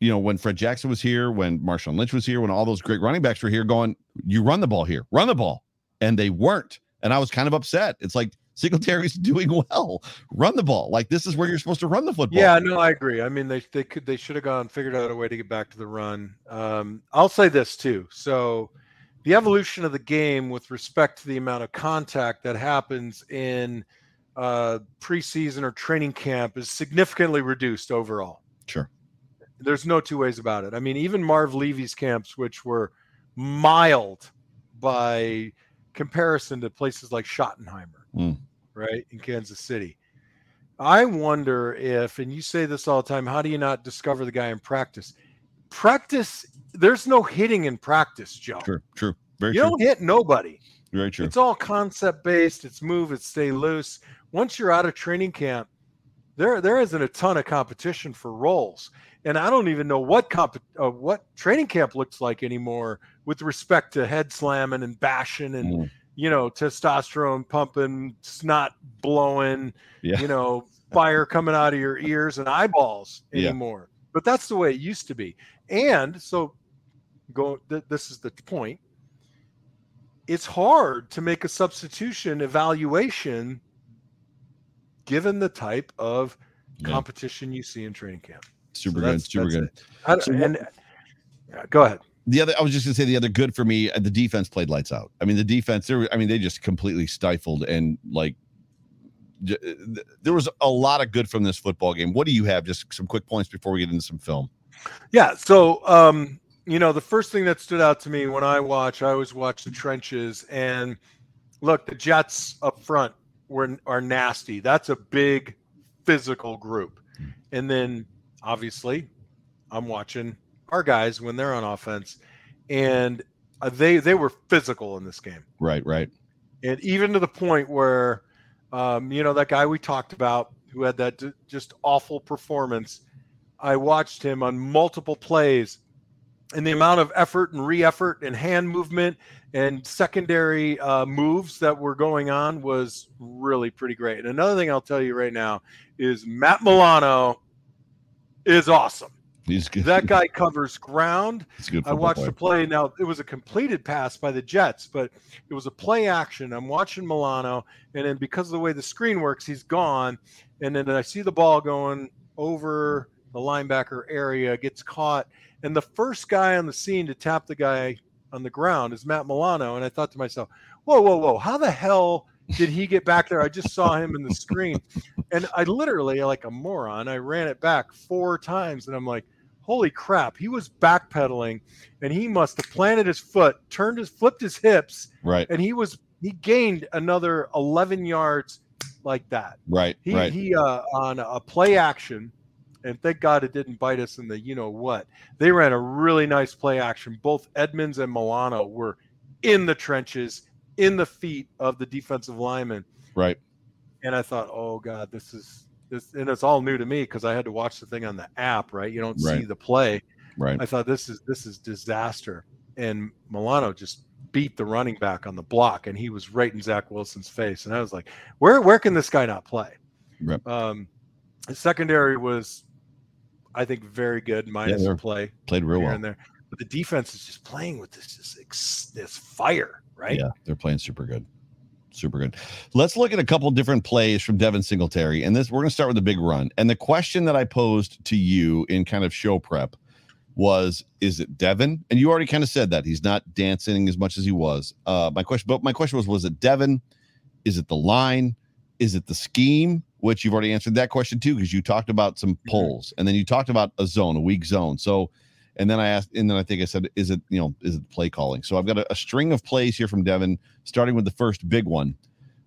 you know, when Fred Jackson was here, when Marshawn Lynch was here, when all those great running backs were here, going, you run the ball here, run the ball, and they weren't, and I was kind of upset. It's like Singletary's doing well, run the ball. Like this is where you're supposed to run the football.
Yeah, no, I agree. I mean, they they could they should have gone figured out a way to get back to the run. Um, I'll say this too. So the evolution of the game with respect to the amount of contact that happens in uh, preseason or training camp is significantly reduced overall.
Sure.
There's no two ways about it. I mean, even Marv Levy's camps, which were mild by comparison to places like Schottenheimer, mm. right, in Kansas City. I wonder if, and you say this all the time, how do you not discover the guy in practice? Practice there's no hitting in practice, Joe.
True, true. Very
you
true.
don't hit nobody.
Very true.
It's all concept based. It's move. It's stay loose. Once you're out of training camp, there there isn't a ton of competition for roles, and I don't even know what comp uh, what training camp looks like anymore with respect to head slamming and bashing and mm. You know testosterone pumping, snot blowing, yeah. you know fire coming out of your ears and eyeballs anymore. Yeah. But that's the way it used to be. And so go th- this is the point it's hard to make a substitution evaluation given the type of competition you see in training camp
super so good super good
so, and yeah, go ahead
the other i was just going to say the other good for me uh, the defense played lights out i mean the defense there i mean they just completely stifled and like uh, there was a lot of good from this football game what do you have just some quick points before we get into some film
yeah so um you know, the first thing that stood out to me when I watch, I always watch the trenches. And look, the Jets up front were are nasty. That's a big physical group. And then obviously, I'm watching our guys when they're on offense, and uh, they they were physical in this game.
Right, right.
And even to the point where, um, you know, that guy we talked about who had that d- just awful performance. I watched him on multiple plays and the amount of effort and re-effort and hand movement and secondary uh, moves that were going on was really pretty great. And another thing I'll tell you right now is Matt Milano is awesome.
He's good.
That guy covers ground. I watched the play. Now it was a completed pass by the Jets, but it was a play action. I'm watching Milano, and then because of the way the screen works, he's gone. And then I see the ball going over the linebacker area, gets caught and the first guy on the scene to tap the guy on the ground is Matt Milano. And I thought to myself, whoa, whoa, whoa, how the hell did he get back there? I just saw him in the screen. And I literally, like a moron, I ran it back four times. And I'm like, holy crap, he was backpedaling and he must have planted his foot, turned his, flipped his hips.
Right.
And he was, he gained another 11 yards like that.
Right.
He,
right.
he, uh, on a play action, and thank God it didn't bite us in the you know what. They ran a really nice play action. Both Edmunds and Milano were in the trenches, in the feet of the defensive lineman.
Right.
And I thought, oh God, this is this, and it's all new to me because I had to watch the thing on the app. Right, you don't
Right.
see the play.
Right.
I thought this is this is disaster, and Milano just beat the running back on the block, and he was right in Zach Wilson's face, and I was like, where where can this guy not play?
Right.
Um, the secondary was, I think, very good minus
they're
play
Played real well.
in there, but the defense is just playing with this this, this fire, right?
Yeah, they're playing super good. Super good. Let's look at a couple different plays from Devin Singletary. And this we're gonna start with the big run. And the question that I posed to you in kind of show prep was is it Devin? And you already kind of said that he's not dancing as much as he was. Uh my question, but my question was was it Devin? Is it the line? Is it the scheme? Which you've already answered that question too, because you talked about some pulls, and then you talked about a zone, a weak zone. So and then I asked, and then I think I said, is it, you know, is it play calling? So I've got a, a string of plays here from Devin, starting with the first big one,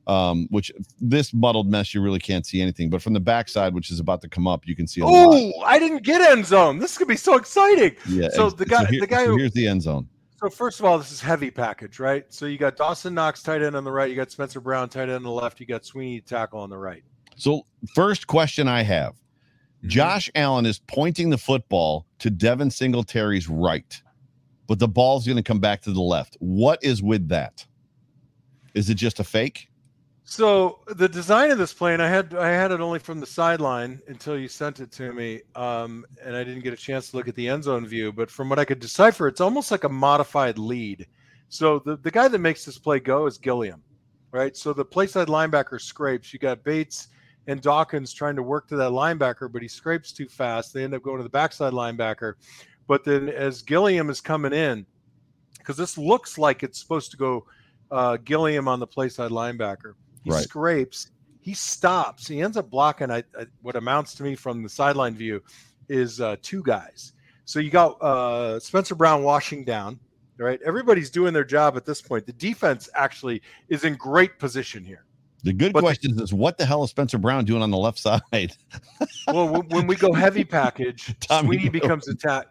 um, which this muddled mess, you really can't see anything. But from the backside, which is about to come up, you can see a.
Oh, I didn't get end zone. This could be so exciting.
Yeah.
so the guy-
here-
the guy
so
who-
here's the end zone.
So first of all, this is heavy package, right? So you got Dawson Knox tight end on the right, you got Spencer Brown tight end on the left, you got Sweeney tackle on the right.
So first question I have,
Mm-hmm.
Josh Allen is pointing the football to Devin Singletary's right, but the ball's going to come back to the left. What is with that? Is it just a fake?
So the design of this plane, I had I had it only from the sideline until you sent it to me, um, and I didn't get a chance to look at the end zone view. But from what I could decipher, it's almost like a modified lead. So the the guy that makes this play go is Gilliam, right? So the play side linebacker scrapes. You got Bates and Dawkins trying to work to that linebacker, but he scrapes too fast. They end up going to the backside linebacker. But then as Gilliam is coming in, because this looks like it's supposed to go uh, Gilliam on the play side linebacker. He
Right.
scrapes. He stops. He ends up blocking. I, I, what amounts to me from the sideline view is uh, two guys. So you got uh, Spencer Brown washing down. Right. Everybody's doing their job at this point. The defense actually is in great position here.
The good
But the-
question is, what the hell is Spencer Brown doing on the left side?
Well, when- we go heavy package,
Tommy
Sweeney becomes a ta-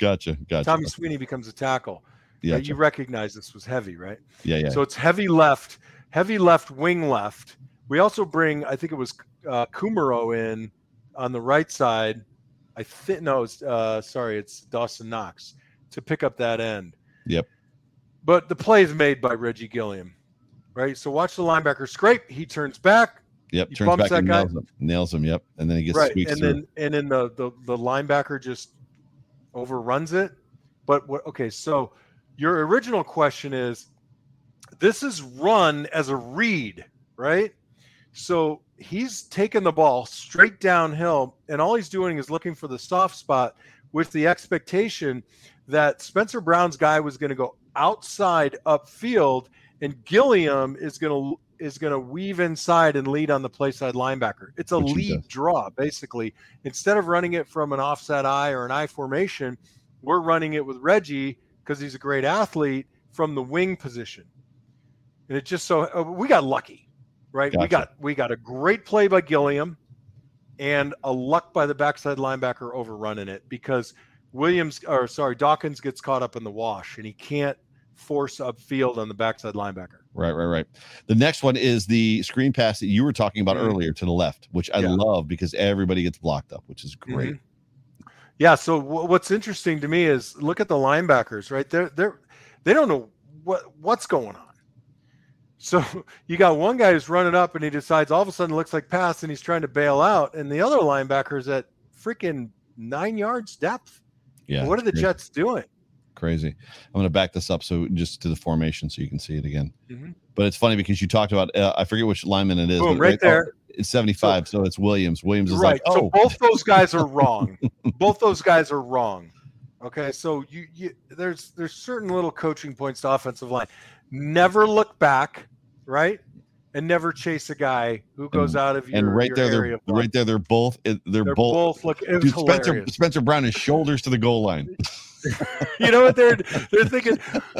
gotcha, gotcha.
Tommy Sweeney becomes a tackle.
yeah,
Right? You recognize this was heavy, right?
yeah, yeah.
So it's heavy left, heavy left wing left. We also bring, I think it was uh, Kumaro in on the right side. I think no, it's, uh, sorry, it's Dawson Knox to pick up that end.
Yep.
But the play is made by Reggie Gilliam, right? So watch the linebacker scrape. He turns back,
Yep,
He
turns back and
guy.
nails him. Nails him. Yep, and then he gets
right? And
through.
then and then the, the the linebacker just overruns it. But what? Okay, so your original question is, this is run as a read, right? So he's taking the ball straight downhill, and all he's doing is looking for the soft spot with the expectation that Spencer Brown's guy was going to go outside upfield, and Gilliam is going to is going to weave inside and lead on the play side linebacker. It's a
Which
lead draw, basically. Instead of running it from an offset eye or an eye formation, we're running it with Reggie because he's a great athlete from the wing position. And it just so uh, we got lucky, right? We got we got a great play by Gilliam and a luck by the backside linebacker overrunning it because Williams or sorry, Dawkins gets caught up in the wash and he can't force upfield on the backside linebacker.
Right, right, right. The next one is the screen pass that you were talking about
Mhm.
earlier to the left, which I
Yeah.
love because everybody gets blocked up, which is great.
Mhm. Yeah. So w- what's interesting to me is look at the linebackers, right? They're they're they don't know what what's going on. So you got one guy who's running up and he decides all of a sudden it looks like pass and he's trying to bail out, and the other linebacker's at freaking nine yards depth.
Yeah.
what are the
crazy,
Jets doing?
Crazy. I'm going to back this up so just to the formation so you can see it again.
Mhm.
But it's funny because you talked about uh, I forget which lineman it is.
Boom,
but
right
oh,
there.
it's 75, so, it's Williams. Williams is
right.
like,
So
oh,
both those guys are wrong. both those guys are wrong. Okay. So you, you there's there's certain little coaching points to offensive line. Never look back, right? And never chase a guy who goes out of your,
and right
your
there,
area
they're right there, they're both they're,
They're
both.
both look.
Dude, Spencer
hilarious.
Spencer Brown is shoulders to the goal line.
You know what they're they're thinking?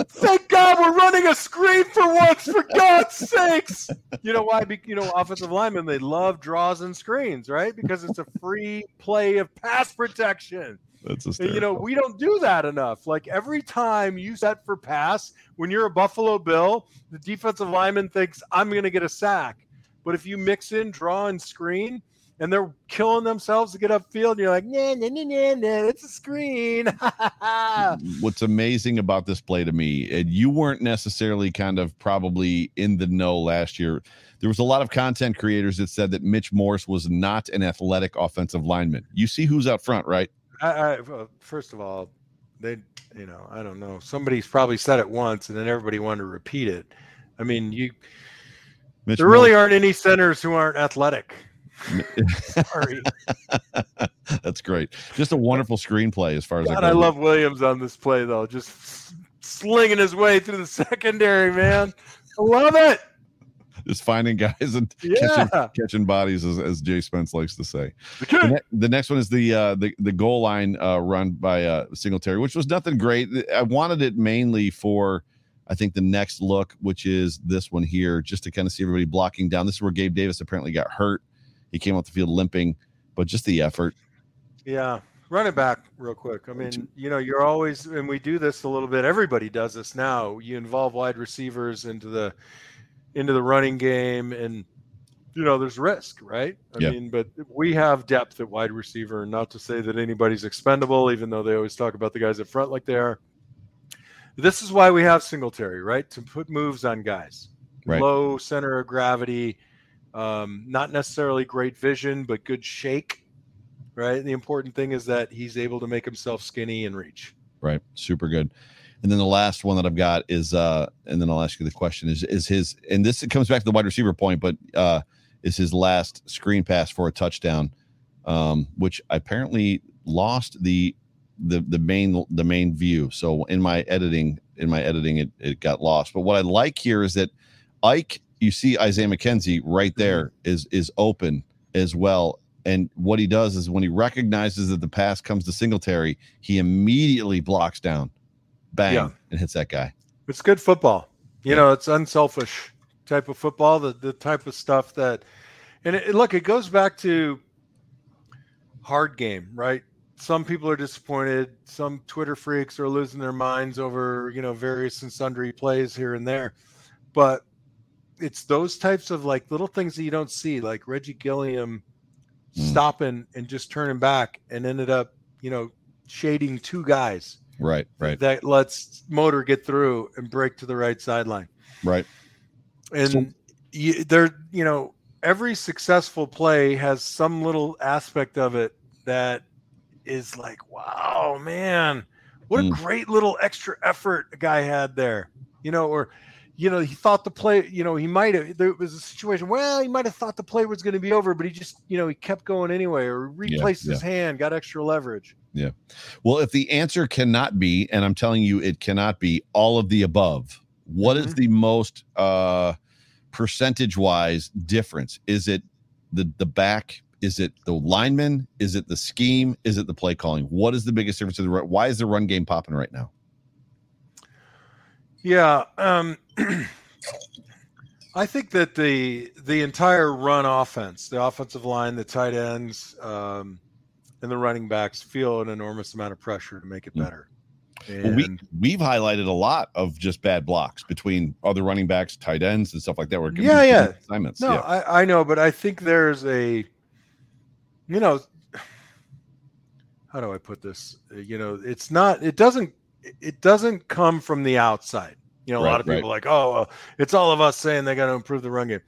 Thank God we're running a screen for once. For God's sakes! You know why? You know, offensive linemen they love draws and screens, right? Because it's a free play of pass protection.
That's
And,
hysterical.
you know, we don't do that enough. Like every time you set for pass, when you're a Buffalo Bill, the defensive lineman thinks I'm going to get a sack. But if you mix in draw and screen, and they're killing themselves to get upfield. And you're like, nah, nah, nah, nah, nah, it's a screen.
What's amazing about this play to me, and you weren't necessarily kind of probably in the know last year. There was a lot of content creators that said that Mitch Morse was not an athletic offensive lineman. You see who's out front, right?
I, I, well, first of all, they, you know, I don't know. Somebody's probably said it once, and then everybody wanted to repeat it. I mean, you.
Mitch
there really aren't any centers who aren't athletic. Sorry.
That's great. Just a wonderful screenplay as far as
God, I
goes.
love Williams on this play though. Just slinging his way through the secondary, man. I love it.
just finding guys and
Yeah.
catching, catching bodies, as, as Jay Spence likes to say.
The
The, ne- the next one is the uh, the the goal line uh, run by uh, Singletary, which was nothing great. I wanted it mainly for, I think, the next look, which is this one here, just to kind of see everybody blocking down. This is where Gabe Davis apparently got hurt. He came off the field limping, but just the effort.
Yeah. Run it back real quick. I mean, you know, you're always, and we do this a little bit. Everybody does this now. You involve wide receivers into the into the running game, and you know, there's risk, right? I
Yeah.
mean, but we have depth at wide receiver, and not to say that anybody's expendable, even though they always talk about the guys at front like they are. This is why we have Singletary, right? To put moves on guys,
Right.
low center of gravity, um, not necessarily great vision, but good shake right? The important thing is that he's able to make himself skinny and reach.
Right. Super good. And then the last one that I've got is uh and then I'll ask you the question is is his and this comes back to the wide receiver point, but uh is his last screen pass for a touchdown, um, which I apparently lost the the the main the main view. So in my editing, in my editing, it, it got lost. But what I like here is that Ike, you see Isaiah McKenzie right mm-hmm. there is is open as well. And what he does is when he recognizes that the pass comes to Singletary, he immediately blocks down, bang,
Yeah.
and hits that guy.
It's good football. You
Yeah.
know, it's unselfish type of football, the, the type of stuff that, and it, look, it goes back to hard game, right? Some people are disappointed. Some Twitter freaks are losing their minds over, you know, various and sundry plays here and there. But it's those types of like little things that you don't see, like Reggie Gilliam
Mm.
stopping and just turning back and ended up, you know, shading two guys
Right, right,
that lets motor get through and break to the right sideline.
right.
And
So-
you, there, you know, every successful play has some little aspect of it that is like, wow, man, what a
Mm.
great little extra effort a guy had there, you know, or you know, he thought the play, you know, he might have, there was a situation, well, he might have thought the play was going to be over, but he just, you know, he kept going anyway, or replaced his hand, got extra leverage. Yeah.
Well, if the answer cannot be, and I'm telling you it cannot be all of the above, what is
Mhm.
the most uh percentage wise difference? Is it the the back? Is it the lineman? Is it the scheme? Is it the play calling? What is the biggest difference the? Why is the run game popping right now?
Yeah, um, I think that the the entire run offense, the offensive line, the tight ends, um, and the running backs feel an enormous amount of pressure to make it
Mm.
better.
Well, we we've highlighted a lot of just bad blocks between other running backs, tight ends, and stuff like that. Where
Yeah, yeah.
assignments.
no,
yeah.
I, I know, but I think there's a, you know, how do I put this? You know, it's not. It doesn't. It doesn't come from the outside. You know, a
Right,
lot of
right.
people are like, oh, well, it's all of us saying they got to improve the run game.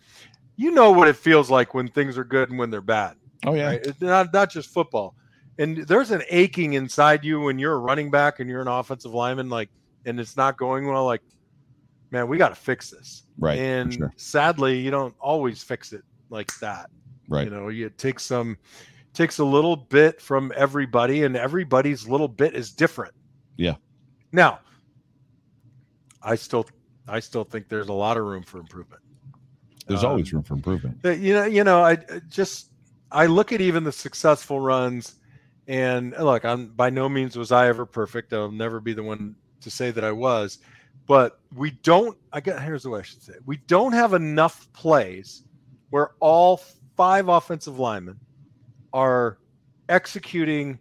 You know what it feels like when things are good and when they're bad.
Oh yeah,
right? It's not not just football. And there's an aching inside you when you're a running back and you're an offensive lineman, like, and it's not going well. Like, man, we got to fix this.
right.
and
sure.
sadly, you don't always fix it like that.
Right.
You know, you it takes some takes a little bit from everybody, and everybody's little bit is different.
Yeah.
Now, I still I still think there's a lot of room for improvement.
There's always
um,
room for improvement.
You know you know i just i look at even the successful runs and look i'm by no means was i ever perfect i'll never be the one to say that i was but we don't i got here's the way i should say it. we don't have enough plays where all five offensive linemen are executing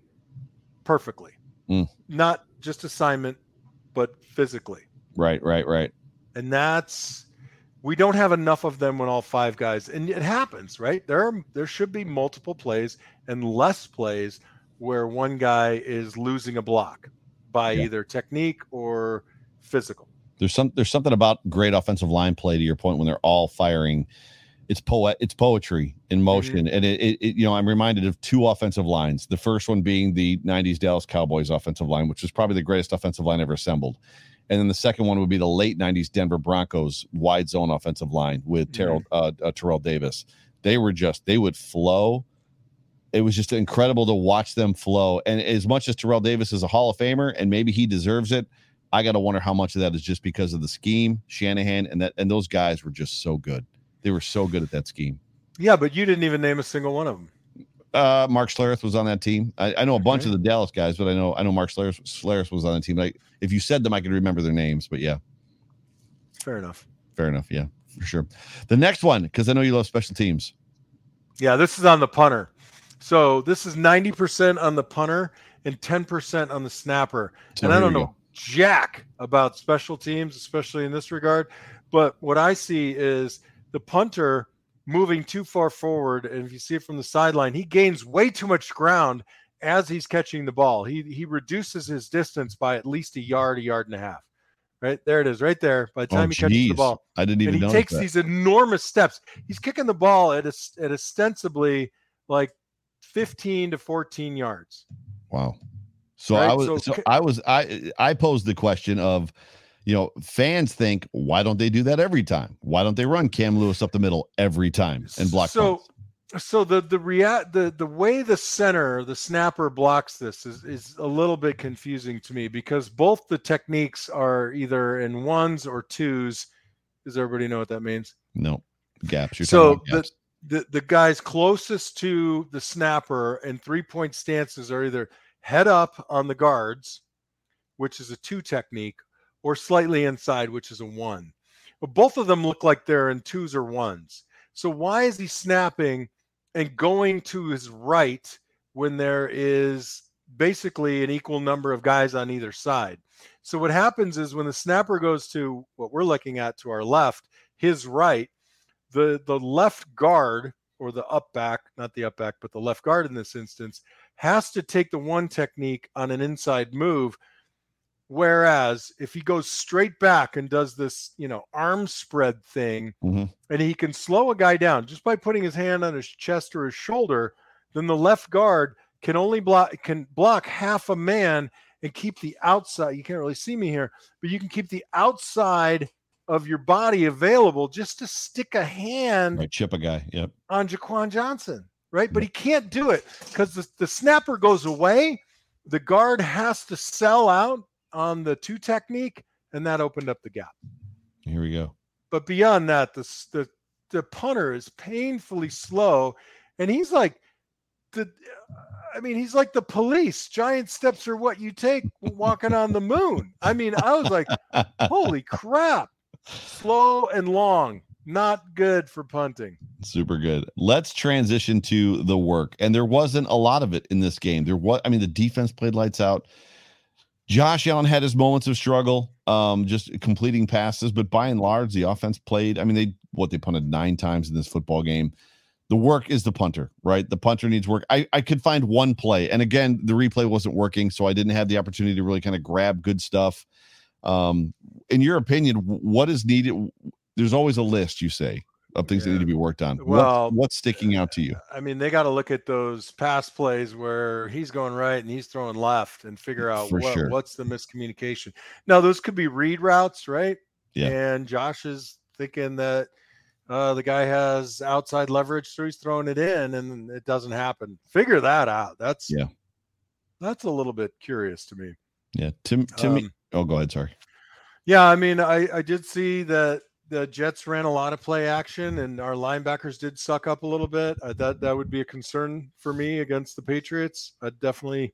perfectly
Mm.
not just assignment but physically
Right, right, right.
and that's we don't have enough of them when all five guys and it happens right there are, there should be multiple plays and less plays where one guy is losing a block by yeah. either technique or physical
there's some there's something about great offensive line play to your point when they're all firing it's poet it's poetry in mm-hmm. motion mm-hmm. and it, it, it, you know i'm reminded of two offensive lines the first one being the 90s dallas cowboys offensive line which was probably the greatest offensive line ever assembled and then the second one would be the late 90s denver broncos wide zone offensive line with mm-hmm. terrell uh, uh, terrell davis they were just they would flow it was just incredible to watch them flow and as much as terrell davis is a hall of famer and maybe he deserves it i got to wonder how much of that is just because of the scheme shanahan and that and those guys were just so good they were so good at that scheme.
Yeah, but you didn't even name a single one of them.
Uh, Mark Schlereth was on that team. I, I know a bunch of the Dallas guys, but I know I know Mark Schlereth, Schlereth was on the team. Like, if you said them, I could remember their names. But yeah,
fair enough.
Fair enough. Yeah, for sure. The next one, because I know you love special teams.
Yeah, this is on the punter. So this is ninety percent on the punter and ten percent on the snapper. So and I don't know go. jack about special teams, especially in this regard. But what I see is the punter moving too far forward, and if you see it from the sideline, he gains way too much ground as he's catching the ball. He he reduces his distance by at least a yard, a yard and a half. Right there it is, right there. By the oh, time oh, he catches the ball,
I didn't even.
And he takes
that.
these enormous steps. He's kicking the ball at a, at ostensibly like 15 to 14 yards.
Wow. So right? I was so, so I was I I posed the question of you know, fans think, why don't they do that every time? Why don't they run Cam Lewis up the middle every time and block?
So, punts? so the the react the the way the center the snapper blocks this is is a little bit confusing to me because both the techniques are either in ones or twos. Does everybody know what that means?
No gaps.
You're so gaps. the the the guys closest to the snapper and three point stances are either head up on the guards, which is a two technique, or slightly inside, which is a one. But both of them look like they're in twos or ones. So why is he snapping and going to his right when there is basically an equal number of guys on either side? So what happens is when the snapper goes to what we're looking at to our left, his right, the the left guard or the up back, not the up back, but the left guard in this instance, has to take the one technique on an inside move Whereas if he goes straight back and does this, you know, arm spread thing, mm-hmm. and he can slow a guy down just by putting his hand on his chest or his shoulder, then the left guard can only block can block half a man and keep the outside. You can't really see me here, but you can keep the outside of your body available just to stick a hand,
right, chip a guy, yep,
on Jaquan Johnson, right? But he can't do it because the, the snapper goes away. The guard has to sell out on the two technique, and that opened up the gap.
Here we go.
But beyond that, the the the punter is painfully slow, and he's like the. I mean, he's like the police. Giant steps are what you take walking on the moon. I mean, I was like, holy crap. Slow and long. Not good for punting.
Super good. Let's transition to the work. And there wasn't a lot of it in this game. There was, I mean, the defense played lights out. Josh Allen had his moments of struggle, um, just completing passes, but by and large, the offense played. I mean, they what they punted nine times in this football game. The work is the punter, right? The punter needs work. I, I could find one play, and again, the replay wasn't working, so I didn't have the opportunity to really kind of grab good stuff. Um, in your opinion, what is needed? There's always a list, you say of things yeah. that need to be worked on. Well, what, what's sticking out to you?
I mean, they got to look at those pass plays where he's going right and he's throwing left and figure out what, sure. what's the miscommunication. Now, those could be read routes, right?
Yeah.
And Josh is thinking that uh, the guy has outside leverage, so he's throwing it in, and it doesn't happen. Figure that out. That's
yeah.
That's a little bit curious to me.
Yeah. Tim. to um. Oh, go ahead. Sorry.
Yeah, I mean, I I did see that the Jets ran a lot of play action, and our linebackers did suck up a little bit. Uh, that that would be a concern for me against the Patriots. I'd definitely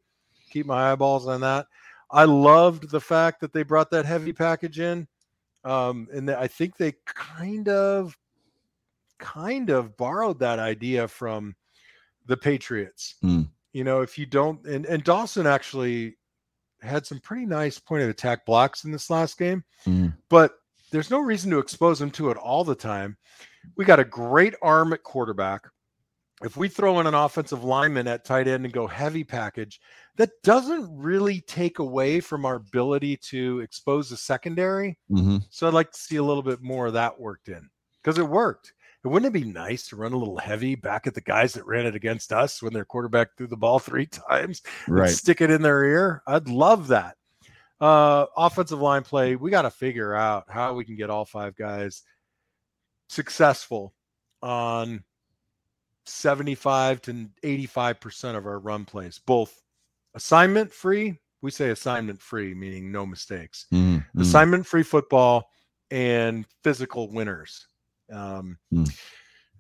keep my eyeballs on that. I loved the fact that they brought that heavy package in, um, and I think they kind of, kind of borrowed that idea from the Patriots. Mm. You know, if you don't, and and Dawson actually had some pretty nice point of attack blocks in this last game, mm. but there's no reason to expose him to it all the time. We got a great arm at quarterback. If we throw in an offensive lineman at tight end and go heavy package, that doesn't really take away from our ability to expose the secondary.
Mhm.
So I'd like to see a little bit more of that worked in because it worked. And wouldn't it be nice to run a little heavy back at the guys that ran it against us when their quarterback threw the ball three times and
Right.
stick it in their ear? I'd love that. Uh, offensive line play, we got to figure out how we can get all five guys successful on 75 to 85% of our run plays, both assignment free. We say assignment free, meaning no mistakes
Mhm. Mhm.
assignment free football and physical winners. Um,
Hmm.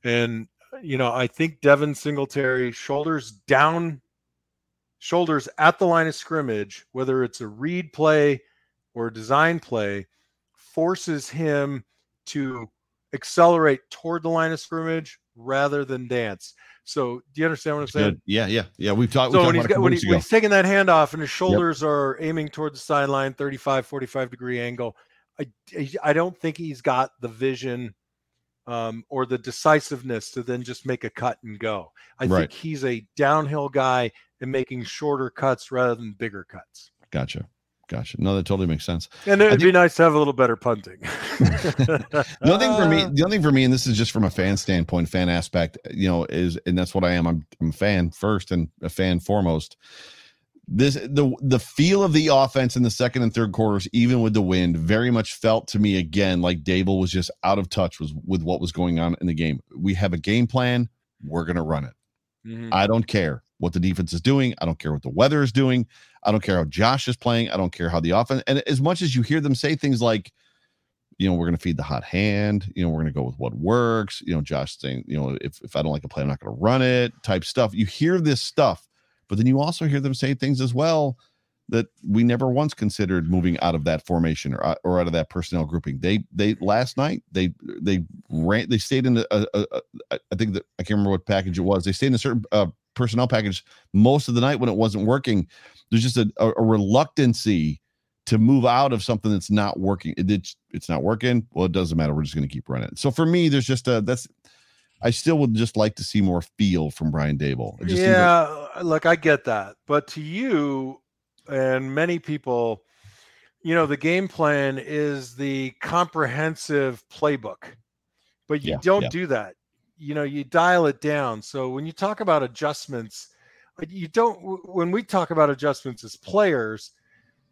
And, you know, I think Devin Singletary shoulders down, shoulders at the line of scrimmage, whether it's a read play or a design play, forces him to accelerate toward the line of scrimmage rather than dance. So, do you understand what I'm saying?
Good. Yeah, yeah, yeah. We've talked.
So
we
when
talked
he's,
about
got, when, he, when he's taking that hand off and his shoulders are aiming toward the sideline, 35, 45 degree angle, I- I don't think he's got the vision um, or the decisiveness to then just make a cut and go. I
Right.
think he's a downhill guy and making shorter cuts rather than bigger cuts.
Gotcha. Gotcha. No, that totally makes sense.
And it'd
think-
be nice to have a little better punting.
The other thing for me, the other thing for me, and this is just from a fan standpoint, fan aspect, you know, is and that's what I am. I'm, I'm a fan first and a fan foremost. This the the feel of the offense in the second and third quarters, even with the wind, very much felt to me again like Daboll was just out of touch was with what was going on in the game. We have a game plan, we're gonna run it.
mhm.
I don't care what the defense is doing. I don't care what the weather is doing. I don't care how Josh is playing. I don't care how the offense. And as much as you hear them say things like, you know, we're going to feed the hot hand, you know, we're going to go with what works, you know, Josh saying, you know, if, if I don't like a play, I'm not going to run it type stuff. You hear this stuff, but then you also hear them say things as well that we never once considered moving out of that formation or, out- or out of that personnel grouping. They, they, last night, they, they ran, they stayed in a, a, a I think that I can't remember what package it was. They stayed in a certain uh, personnel package most of the night when it wasn't working. There's just a, a, a reluctancy to move out of something that's not working. It, it's it's not working. Well, it doesn't matter. We're just going to keep running. So for me, there's just a that's. I still would just like to see more feel from Brian Daboll. Seems like-
yeah, look, I get that. But to you and many people, you know, the game plan is the comprehensive playbook, but you
Yeah,
don't
yeah.
do that. You know, you dial it down. So when you talk about adjustments, uh, you don't, when we talk about adjustments as players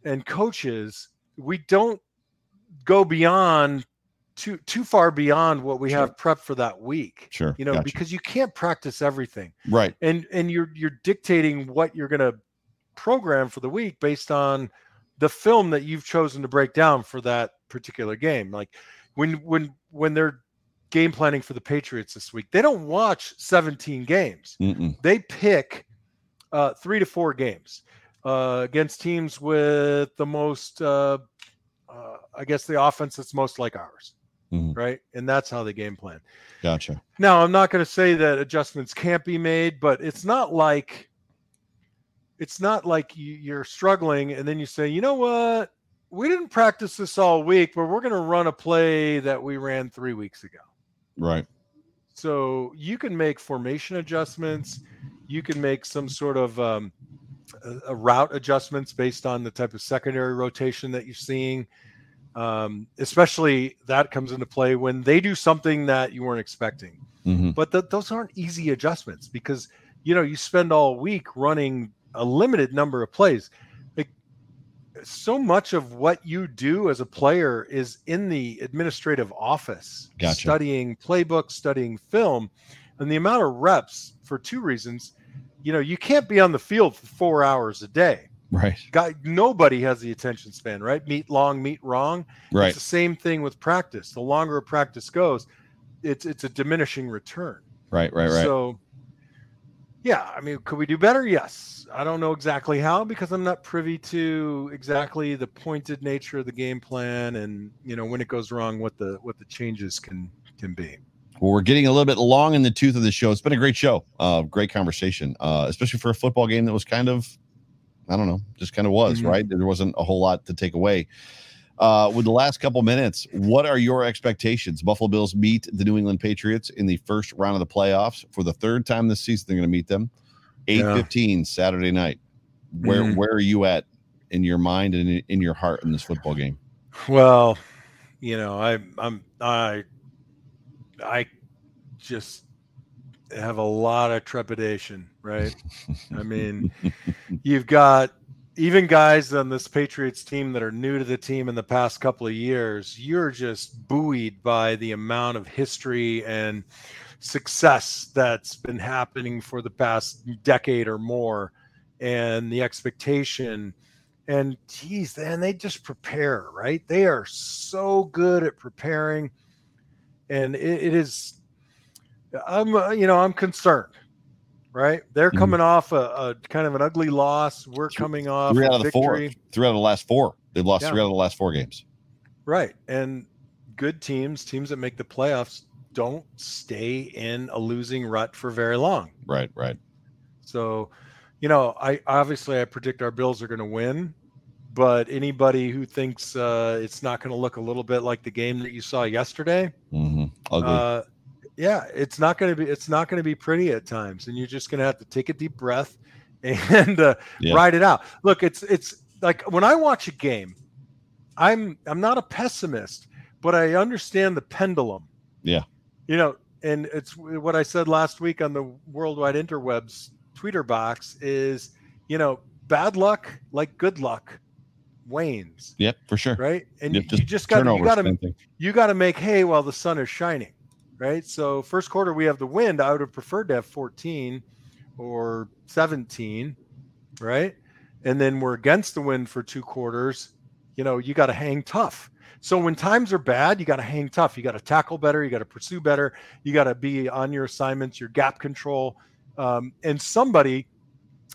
and coaches, we don't go beyond too too far beyond what we
Sure.
have prepped for that week
sure.
you know
gotcha.
because you can't practice everything
right.
and and you're you're dictating what you're going to program for the week based on the film that you've chosen to break down for that particular game like when when when they're game planning for the patriots this week they don't watch 17 games
Mm-mm.
they pick uh, three to four games uh, against teams with the most uh, uh, i guess the offense that's most like ours
Mhm.
right and that's how they game plan
Gotcha.
now, I'm not going to say that adjustments can't be made, but it's not like it's not like you, you're struggling and then you say, you know what, we didn't practice this all week, but we're going to run a play that we ran three weeks ago.
Right.
So you can make formation adjustments. You can make some sort of um, a, a route adjustments based on the type of secondary rotation that you're seeing. Um, especially that comes into play when they do something that you weren't expecting.
Hmm
but th- those aren't easy adjustments because you know you spend all week running a limited number of plays. Like so much of what you do as a player is in the administrative office
Gotcha.
studying playbooks studying film. And the amount of reps for two reasons you know you can't be on the field for four hours a day
Right.
Guy, nobody has the attention span right meet long meet wrong
Right.
it's the same thing with practice the longer a practice goes it's it's a diminishing return
Right. Right. Right.
so, yeah, I mean, could we do better? Yes. I don't know exactly how because I'm not privy to exactly the pointed nature of the game plan and you know when it goes wrong, what the what the changes can can be.
Well, we're getting a little bit long in the tooth of the show. It's been a great show, uh, great conversation, uh, especially for a football game that was kind of, I don't know, just kind of was
Mhm.
right. There wasn't a whole lot to take away. Uh, with the last couple minutes, what are your expectations? Buffalo Bills meet the New England Patriots in the first round of the playoffs for the third time this season. They're going to meet them. Eight fifteen Saturday night. Where
Mhm.
where are you at in your mind and in- in your heart in this football game?
Well, you know, I I'm I I just have a lot of trepidation, right? I mean, you've got even guys on this Patriots team that are new to the team in the past couple of years, you're just buoyed by the amount of history and success that's been happening for the past decade or more and the expectation and geez, and they just prepare, right? They are so good at preparing, and it, it is. I'm, uh, you know, I'm concerned, right? They're
Mhm.
coming off a, a kind of an ugly loss. We're coming off
Three out of the four.
victory.
Three out of the last four. They've lost
Yeah.
three out of the last four games.
Right. And good teams, teams that make the playoffs, don't stay in a losing rut for very long.
Right, right.
So, you know, I obviously I predict our Bills are going to win, but anybody who thinks uh, it's not going to look a little bit like the game that you saw yesterday,
mm-hmm. Ugly.
uh, yeah, it's not going to be it's not going to be pretty at times, and you're just going to have to take a deep breath and uh,
Yeah.
ride it out. Look, it's it's like when I watch a game, I'm I'm not a pessimist, but I understand the pendulum.
Yeah.
you know, and it's what I said last week on the Worldwide Interwebs tweeter box is, you know, bad luck like good luck wanes,
yep, for sure.
right? And
Yep,
you, you just got you got to you got to make hay while the sun is shining, right? So first quarter we have the wind. I would have preferred to have 14 or 17, right? And then we're against the wind for two quarters. You know, you got to hang tough. So when times are bad, you got to hang tough. You got to tackle better. You got to pursue better. You got to be on your assignments, your gap control. Um, and somebody,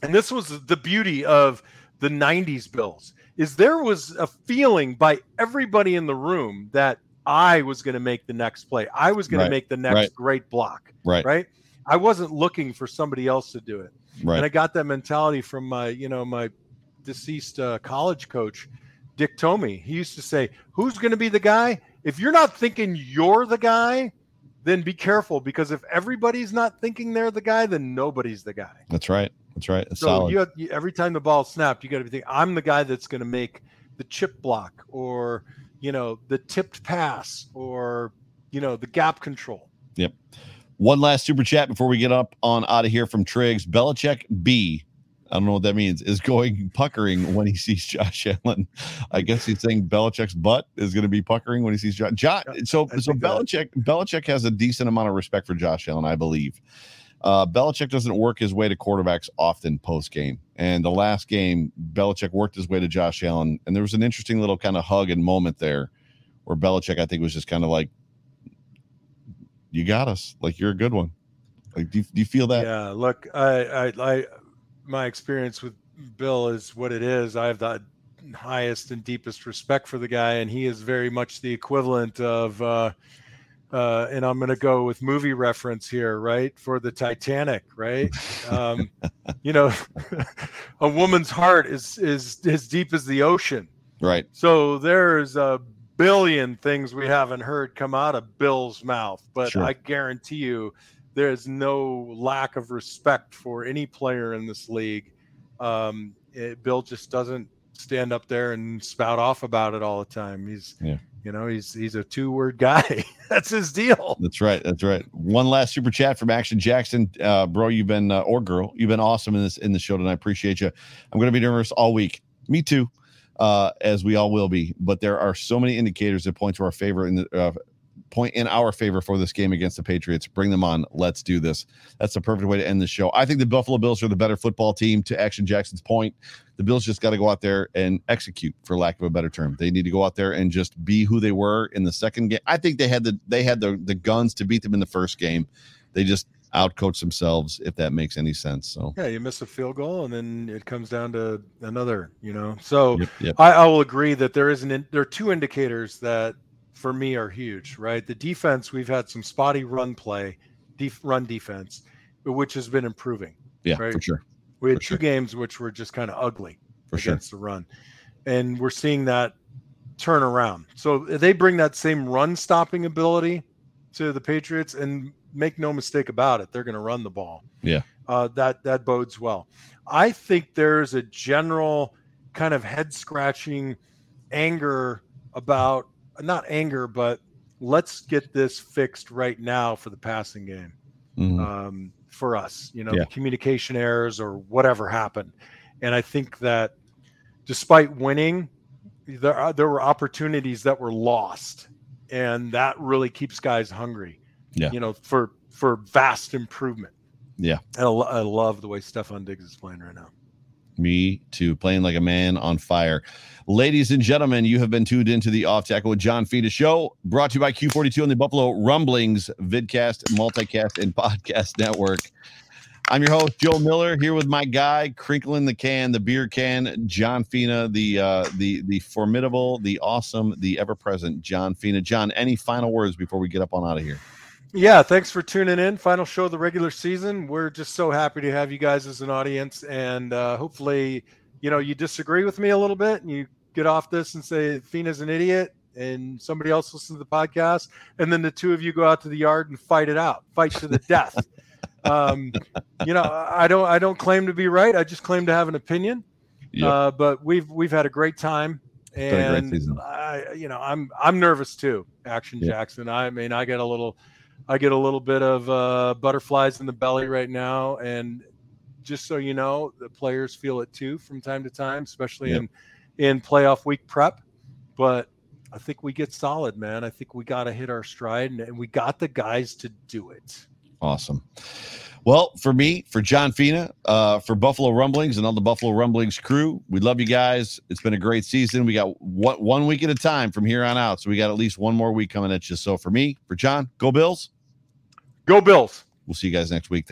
and this was the beauty of the 90s Bills, is there was a feeling by everybody in the room that I was going to make the next play. I was going
Right,
to make the next
right.
great block,
Right,
right? I wasn't looking for somebody else to do it.
right.
And I got that mentality from my, you know, my deceased uh, college coach, Dick Tomey. He used to say, "Who's going to be the guy? If you're not thinking you're the guy, then be careful because if everybody's not thinking they're the guy, then nobody's the guy."
That's right. That's right. It's
So
solid.
you, have, you every time the ball snapped, you got to be thinking, "I'm the guy that's going to make the chip block, or you know, the tipped pass, or you know, the gap control." Yep.
One last super chat before we get up on out of here from Triggs. Belichick B. I don't know what that means. Is going puckering when he sees Josh Allen. I guess he's saying Belichick's butt is going to be puckering when he sees Josh. Josh so
I
so
that-
Belichick Belichick has a decent amount of respect for Josh Allen, I believe. Uh, Belichick doesn't work his way to quarterbacks often post game. And the last game, Belichick worked his way to Josh Allen, and there was an interesting little kind of hug and moment there, where Belichick I think was just kind of like, "You got us. Like you're a good one." Like, do you, do you feel that?
Yeah, look, I, I, I, my experience with Bill is what it is. I have the highest and deepest respect for the guy, and he is very much the equivalent of, uh, uh, and I'm going to go with movie reference here, right? For the Titanic, right? Um, you know, a woman's heart is is as deep as the ocean.
Right.
So there's a billion things we haven't heard come out of Bill's mouth, but
Sure.
I guarantee you there is no lack of respect for any player in this league. Um, it- Bill just doesn't stand up there and spout off about it all the time. He's,
Yeah.
you know, he's he's a two word guy. That's his deal.
That's right. That's right. One last super chat from Action Jackson, uh, bro. You've been uh, or girl, you've been awesome in this in the show tonight. I appreciate you. I'm going to be nervous all week. Me too, uh, as we all will be. But there are so many indicators that point to our favor in the uh, point in our favor for this game against the Patriots. Bring them on. Let's do this. That's the perfect way to end the show. I think the Buffalo Bills are the better football team. To Action Jackson's point, the Bills just got to go out there and execute, for lack of a better term. They need to go out there and just be who they were in the second game. I think they had the they had the the guns to beat them in the first game. They just outcoached themselves, if that makes any sense. So,
Yeah, you miss a field goal, and then it comes down to another. You know, so.
yep, yep.
I, I will agree that there isn't in, there are two indicators that for me are huge, right? The defense, we've had some spotty run play, def, run defense, which has been improving.
yeah,
right.
for sure,
We had
For
two
sure.
games which were just kind of ugly
for sure.
against the run, and we're seeing that turn around. So they bring that same run stopping ability to the Patriots, and make no mistake about it, they're going to run the ball.
Yeah,
uh, that that bodes well. I think there's a general kind of head scratching anger about not anger, but let's get this fixed right now for the passing game mm-hmm. um, for us. You know, yeah. communication errors or whatever happened, and I think that despite winning, there are, there were opportunities that were lost, and that really keeps guys hungry.
Yeah,
you know, for for vast improvement.
Yeah,
and I, I love the way Stefon Diggs is playing right now.
Me to playing like a man on fire. Ladies and gentlemen, you have been tuned into the Off Tackle with John Fina show, brought to you by Q42 on the Buffalo Rumblings vidcast, multicast, and podcast network. I'm your host, Joe Miller, here with my guy, crinkling the can, the beer can, John Fina, the uh, the the formidable, the awesome, the ever present John Fina. John, any final words before we get up on out of here?
Yeah, thanks for tuning in. Final show of the regular season. We're just so happy to have you guys as an audience, and uh, hopefully, you know, you disagree with me a little bit, and you get off this and say Fina's an idiot, and somebody else listens to the podcast, and then the two of you go out to the yard and fight it out, fight to the death. um, you know, I don't, I don't claim to be right. I just claim to have an opinion. Yep. Uh, but we've we've had a great time, and I, you know, I'm I'm nervous too. Action. Jackson. I mean, I get a little I get a little bit of uh, butterflies in the belly right now, and just so you know, the players feel it too from time to time, especially yep. in in playoff week prep. But I think we get solid, man. I think we got to hit our stride, and, and we got the guys to do it.
Awesome. Well, for me, for John Fina, uh, for Buffalo Rumblings and all the Buffalo Rumblings crew, we love you guys. It's been a great season. We got one, one week at a time from here on out. So we got at least one more week coming at you. So for me, for John, go Bills.
Go Bills.
We'll see you guys next week. Thanks.